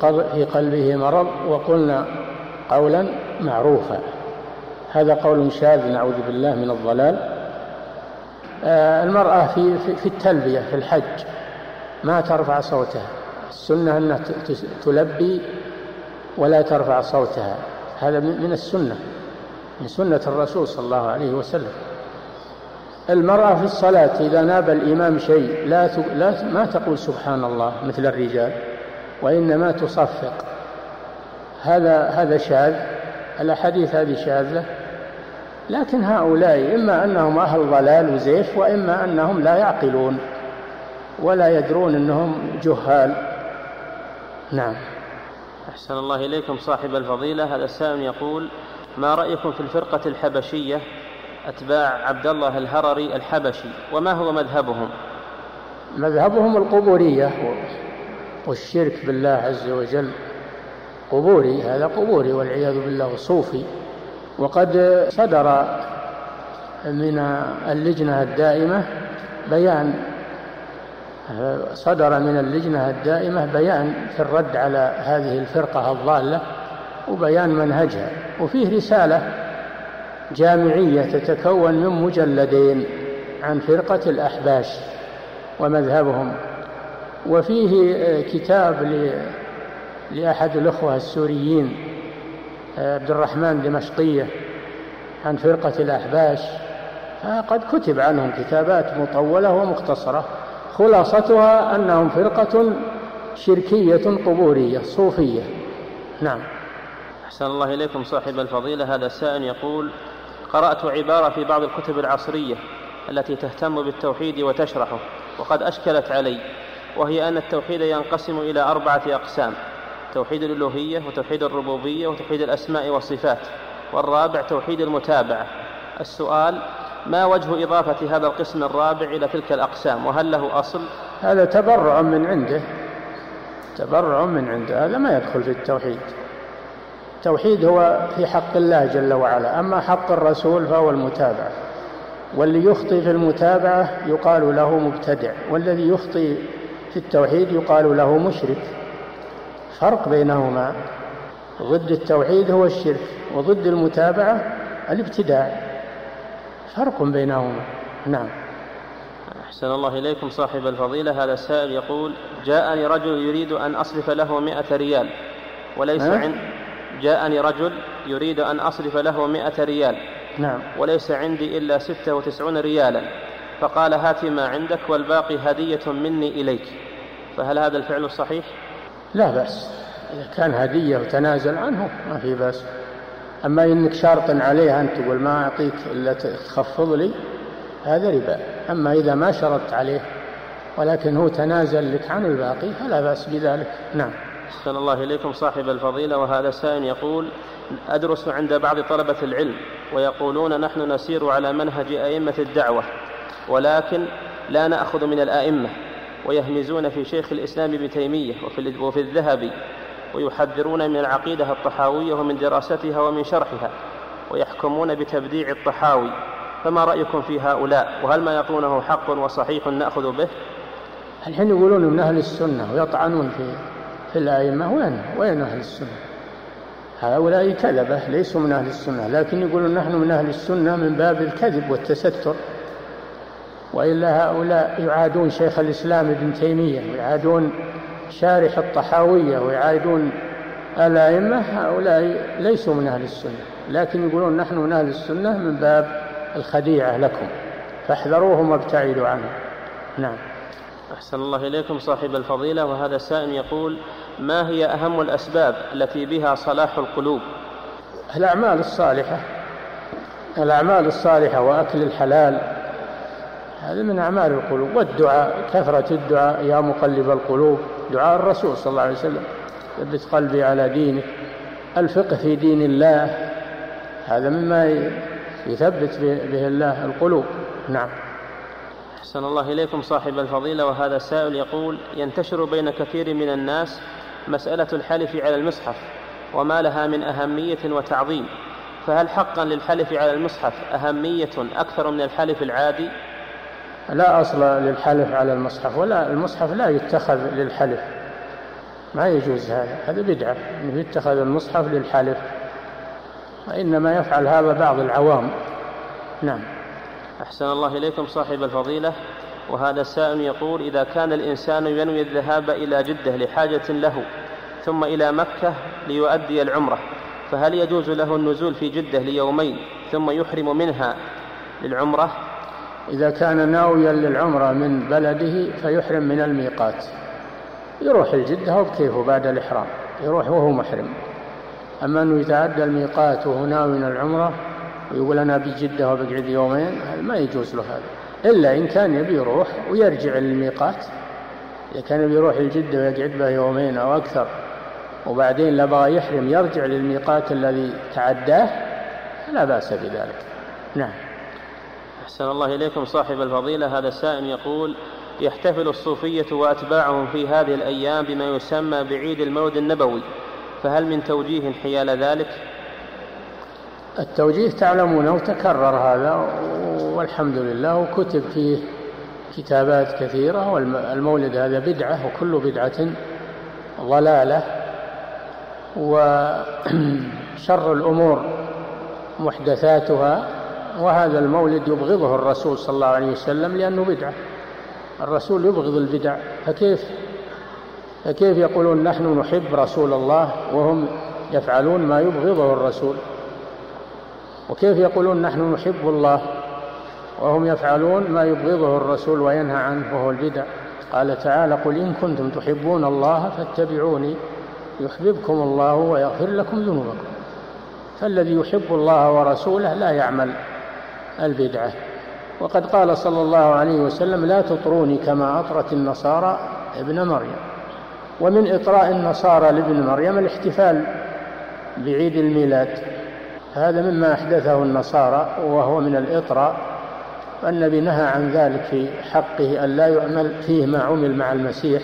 قلبه مرض وقلنا قولا معروفا. هذا قول شاذ نعوذ بالله من الضلال. آه، المرأة في في التلبية في الحج ما ترفع صوتها. السنة أنها تلبي ولا ترفع صوتها. هذا من السنة من سنة الرسول صلى الله عليه وسلم. المرأة في الصلاة إذا ناب الإمام شيء لا, لا ما تقول سبحان الله مثل الرجال وإنما تصفق. هذا هذا شاذ. الأحاديث هذه شاذة لكن هؤلاء إما أنهم أهل ضلال وزيف وإما أنهم لا يعقلون ولا يدرون أنهم جهال. نعم. أحسن الله إليكم صاحب الفضيلة. هذا السائل يقول ما رأيكم في الفرقة الحبشية؟ أتباع عبد الله الهرري الحبشي وما هو مذهبهم؟ مذهبهم القبورية والشرك بالله عز وجل. قبوري هذا قبوري والعياذ بالله صوفي. وقد صدر من اللجنة الدائمة بيان صدر من اللجنة الدائمة بيان في الرد على هذه الفرقة الضالة وبيان منهجها. وفيه رسالة جامعية تتكون من مجلدين عن فرقة الأحباش ومذهبهم. وفيه كتاب لأحد الأخوة السوريين عبد الرحمن دمشقية عن فرقة الأحباش. قد كتب عنهم كتابات مطولة ومختصرة. خلاصتها أنهم فرقة شركية قبورية صوفية. نعم. أحسن الله إليكم صاحب الفضيلة. هذا السائل يقول قرأت عبارة في بعض الكتب العصرية التي تهتم بالتوحيد وتشرحه وقد أشكلت علي وهي أن التوحيد ينقسم إلى أربعة أقسام. توحيد الألوهية وتوحيد الربوبية وتوحيد الأسماء والصفات. والرابع توحيد المتابعة. السؤال ما وجه إضافة هذا القسم الرابع إلى تلك الأقسام؟ وهل له أصل؟ هذا تبرع من عنده. تبرع من عنده. هذا ما يدخل في التوحيد. التوحيد هو في حق الله جل وعلا. أما حق الرسول فهو المتابعة. واللي يخطي في المتابعة يقال له مبتدع. والذي يخطي في التوحيد يقال له مشرك. فرق بينهما. ضد التوحيد هو الشرك وضد المتابعة الابتداع. فرق بينهما. نعم. أحسن الله إليكم صاحب الفضيلة. هذا السائل يقول جاءني رجل يريد أن أصرف له مئة ريال وليس عند جاءني رجل يريد أن أصرف له مئة ريال نعم. وليس عندي إلا ستة وتسعون ريالا فقال هات ما عندك والباقي هدية مني إليك. فهل هذا الفعل صحيح؟ لا بأس. إذا كان هدية وتنازل عنه ما في بأس. أما إنك شارط عليه أن تقول ما أعطيك إلا تخفض لي هذا ربا. أما إذا ما شرطت عليه ولكن هو تنازل لك عن الباقي فلا بأس بذلك. نعم. أحسن الله إليكم صاحب الفضيلة. وهذا سائل يقول أدرس عند بعض طلبة العلم ويقولون نحن نسير على منهج أئمة الدعوة ولكن لا نأخذ من الآئمة. ويهمزون في شيخ الإسلام ابن تيمية وفي, وفي الذهبي ويحذرون من العقيدة الطحاوية ومن دراستها ومن شرحها ويحكمون بتبديع الطحاوي. فما رأيكم في هؤلاء؟ وهل ما يقولونه حق وصحيح نأخذ به؟ الحين يقولون من أهل السنة ويطعنون في في الأئمة. وين وين أهل السنة؟ هؤلاء كذبة ليسوا من أهل السنة لكن يقولون نحن من أهل السنة من باب الكذب والتستر. وإلا هؤلاء يعادون شيخ الإسلام ابن تيمية ويعادون شارح الطحاوية ويعادون الأئمة هؤلاء ليسوا من أهل السنة. لكن يقولون نحن من أهل السنة من باب الخديعة لكم. فاحذروهم وابتعدوا عنهم. نعم. أحسن الله إليكم صاحب الفضيلة. وهذا السائل يقول ما هي أهم الأسباب التي بها صلاح القلوب؟ الأعمال الصالحة. الأعمال الصالحة وأكل الحلال هذا من أعمال القلوب والدعاء كثرة الدعاء يا مقلب القلوب دعاء الرسول صلى الله عليه وسلم. ثبت قلبي على دينك الفقه في دين الله. هذا مما يثبت به الله القلوب. نعم. أحسن الله إليكم صاحب الفضيلة وهذا سائل يقول ينتشر بين كثير من الناس مسألة الحلف على المصحف وما لها من أهمية وتعظيم. فهل حقا للحلف على المصحف أهمية أكثر من الحلف العادي؟ لا أصل للحلف على المصحف ولا المصحف لا يتخذ للحلف. ما يجوز هذا هذا بدعة أنه يتخذ المصحف للحلف. وإنما يفعل هذا بعض العوام. نعم. أحسن الله إليكم صاحب الفضيلة. وهذا السائل يقول إذا كان الإنسان ينوي الذهاب إلى جدة لحاجة له ثم إلى مكة ليؤدي العمرة فهل يجوز له النزول في جدة ليومين ثم يحرم منها للعمرة؟ إذا كان ناويا للعمرة من بلده فيحرم من الميقات. يروح الجدة وبكيفه بعد الإحرام يروح وهو محرم. أما أنه يتعدى الميقات وهو ناوي العمرة ويقول أنا بجدة وبقعد يومين ما يجوز له هذا. إلا إن كان يبي يروح ويرجع للميقات. إذا كان يبي يروح الجدة ويقعد به يومين أو أكثر وبعدين لا بغى يحرم يرجع للميقات الذي تعداه لا بأس بذلك. نعم. أحسن الله إليكم صاحب الفضيلة. هذا السائل يقول يحتفل الصوفية وأتباعهم في هذه الأيام بما يسمى بعيد المولد النبوي فهل من توجيه حيال ذلك؟ التوجيه تعلمونه وتكرر هذا والحمد لله وكتب فيه كتابات كثيرة والمولد هذا بدعة وكل بدعة ضلالة وشر الأمور محدثاتها. وهذا المولد يبغضه الرسول صلى الله عليه وسلم لأنه بدعة. الرسول يبغض البدع. فكيف؟ فكيف يقولون نحن نحب رسول الله وهم يفعلون ما يبغضه الرسول؟ وكيف يقولون نحن نحب الله وهم يفعلون ما يبغضه الرسول وينهى عنه وهو البدع؟ قال تعالى قل إن كنتم تحبون الله فاتبعوني يحببكم الله ويغفر لكم ذنوبكم. فالذي يحب الله ورسوله لا يعمل. البدعة. وقد قال صلى الله عليه وسلم لا تطروني كما أطرت النصارى ابن مريم. ومن إطراء النصارى لابن مريم الاحتفال بعيد الميلاد. هذا مما أحدثه النصارى وهو من الإطراء والنبي نهى عن ذلك في حقه أن لا يعمل فيه ما عمل مع المسيح.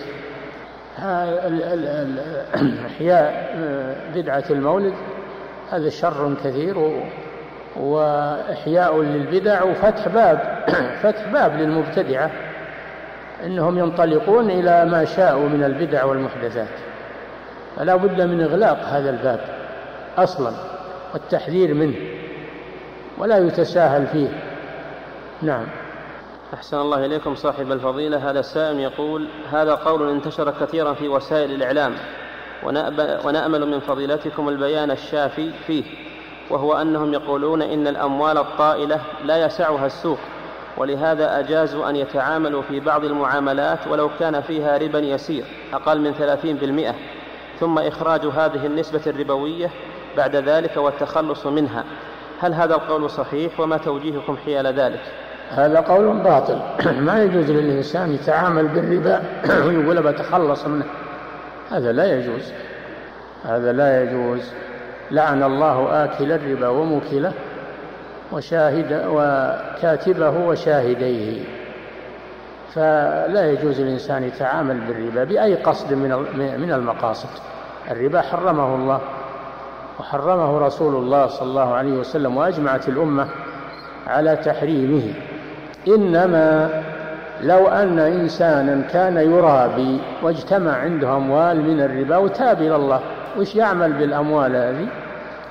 إحياء بدعة المولد هذا شر كثير وإحياء للبدع وفتح باب فتح باب للمبتدعة إنهم ينطلقون إلى ما شاءوا من البدع والمحدثات. فلا بد من إغلاق هذا الباب أصلا والتحذير منه ولا يتساهل فيه. نعم. أحسن الله إليكم صاحب الفضيلة. هذا السائل يقول هذا قول انتشر كثيرا في وسائل الإعلام ونأمل من فضيلتكم البيان الشافي فيه. وهو أنهم يقولون إن الأموال الطائلة لا يسعها السوق ولهذا أجازوا أن يتعاملوا في بعض المعاملات ولو كان فيها ربا يسير أقل من ثلاثين بالمئة. ثم إخراج هذه النسبة الربوية بعد ذلك والتخلص منها. هل هذا القول صحيح؟ وما توجيهكم حيال ذلك؟ هذا قول باطل. ما يجوز للإنسان يتعامل بالربا ويقول بتخلص منه. هذا لا يجوز. هذا لا يجوز. لعن الله آكل الربا وموكله وشاهد وكاتبه وشاهديه. فلا يجوز الإنسان يتعامل بالربا بأي قصد من المقاصد. الربا حرمه الله وحرمه رسول الله صلى الله عليه وسلم وأجمعت الأمة على تحريمه. إنما لو أن إنسانا كان يرابي واجتمع عنده أموال من الربا وتاب إلى الله وش يعمل بالأموال هذه؟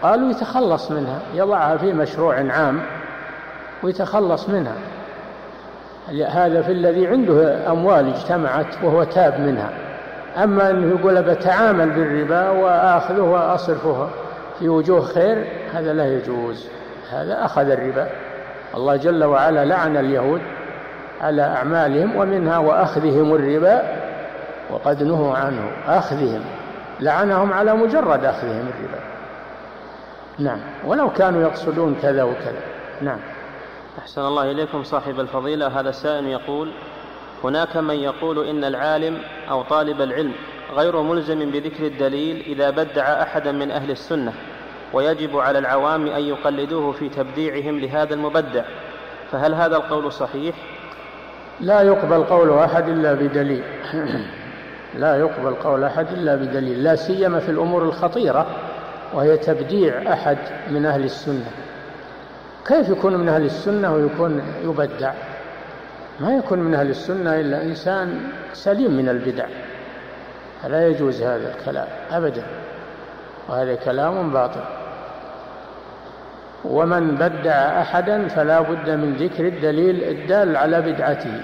قالوا يتخلص منها يضعها في مشروع عام ويتخلص منها. هذا في الذي عنده أموال اجتمعت وهو تاب منها. أما أنه يقول بتعامل بالربا وآخذه وأصرفه في وجوه خير هذا لا يجوز. هذا أخذ الربا. الله جل وعلا لعن اليهود على أعمالهم ومنها وأخذهم الربا وقد نهوا عنه. أخذهم. لعنهم على مجرد أخذهم الربا. نعم. ولو كانوا يقصدون كذا وكذا. نعم. أحسن الله إليكم صاحب الفضيلة. هذا السائل يقول هناك من يقول إن العالم أو طالب العلم غير ملزم بذكر الدليل إذا بدع أحدا من أهل السنة ويجب على العوام أن يقلدوه في تبديعهم لهذا المبدع. فهل هذا القول صحيح؟ لا يقبل قول أحد إلا بدليل. لا يقبل قول أحد إلا بدليل لا سيما في الأمور الخطيرة وهي تبديع أحد من أهل السنة. كيف يكون من أهل السنة ويكون يبدع؟ ما يكون من أهل السنة إلا إنسان سليم من البدع. لا يجوز هذا الكلام أبدا وهذا كلام باطل. ومن بدع أحدا فلا بد من ذكر الدليل الدال على بدعته.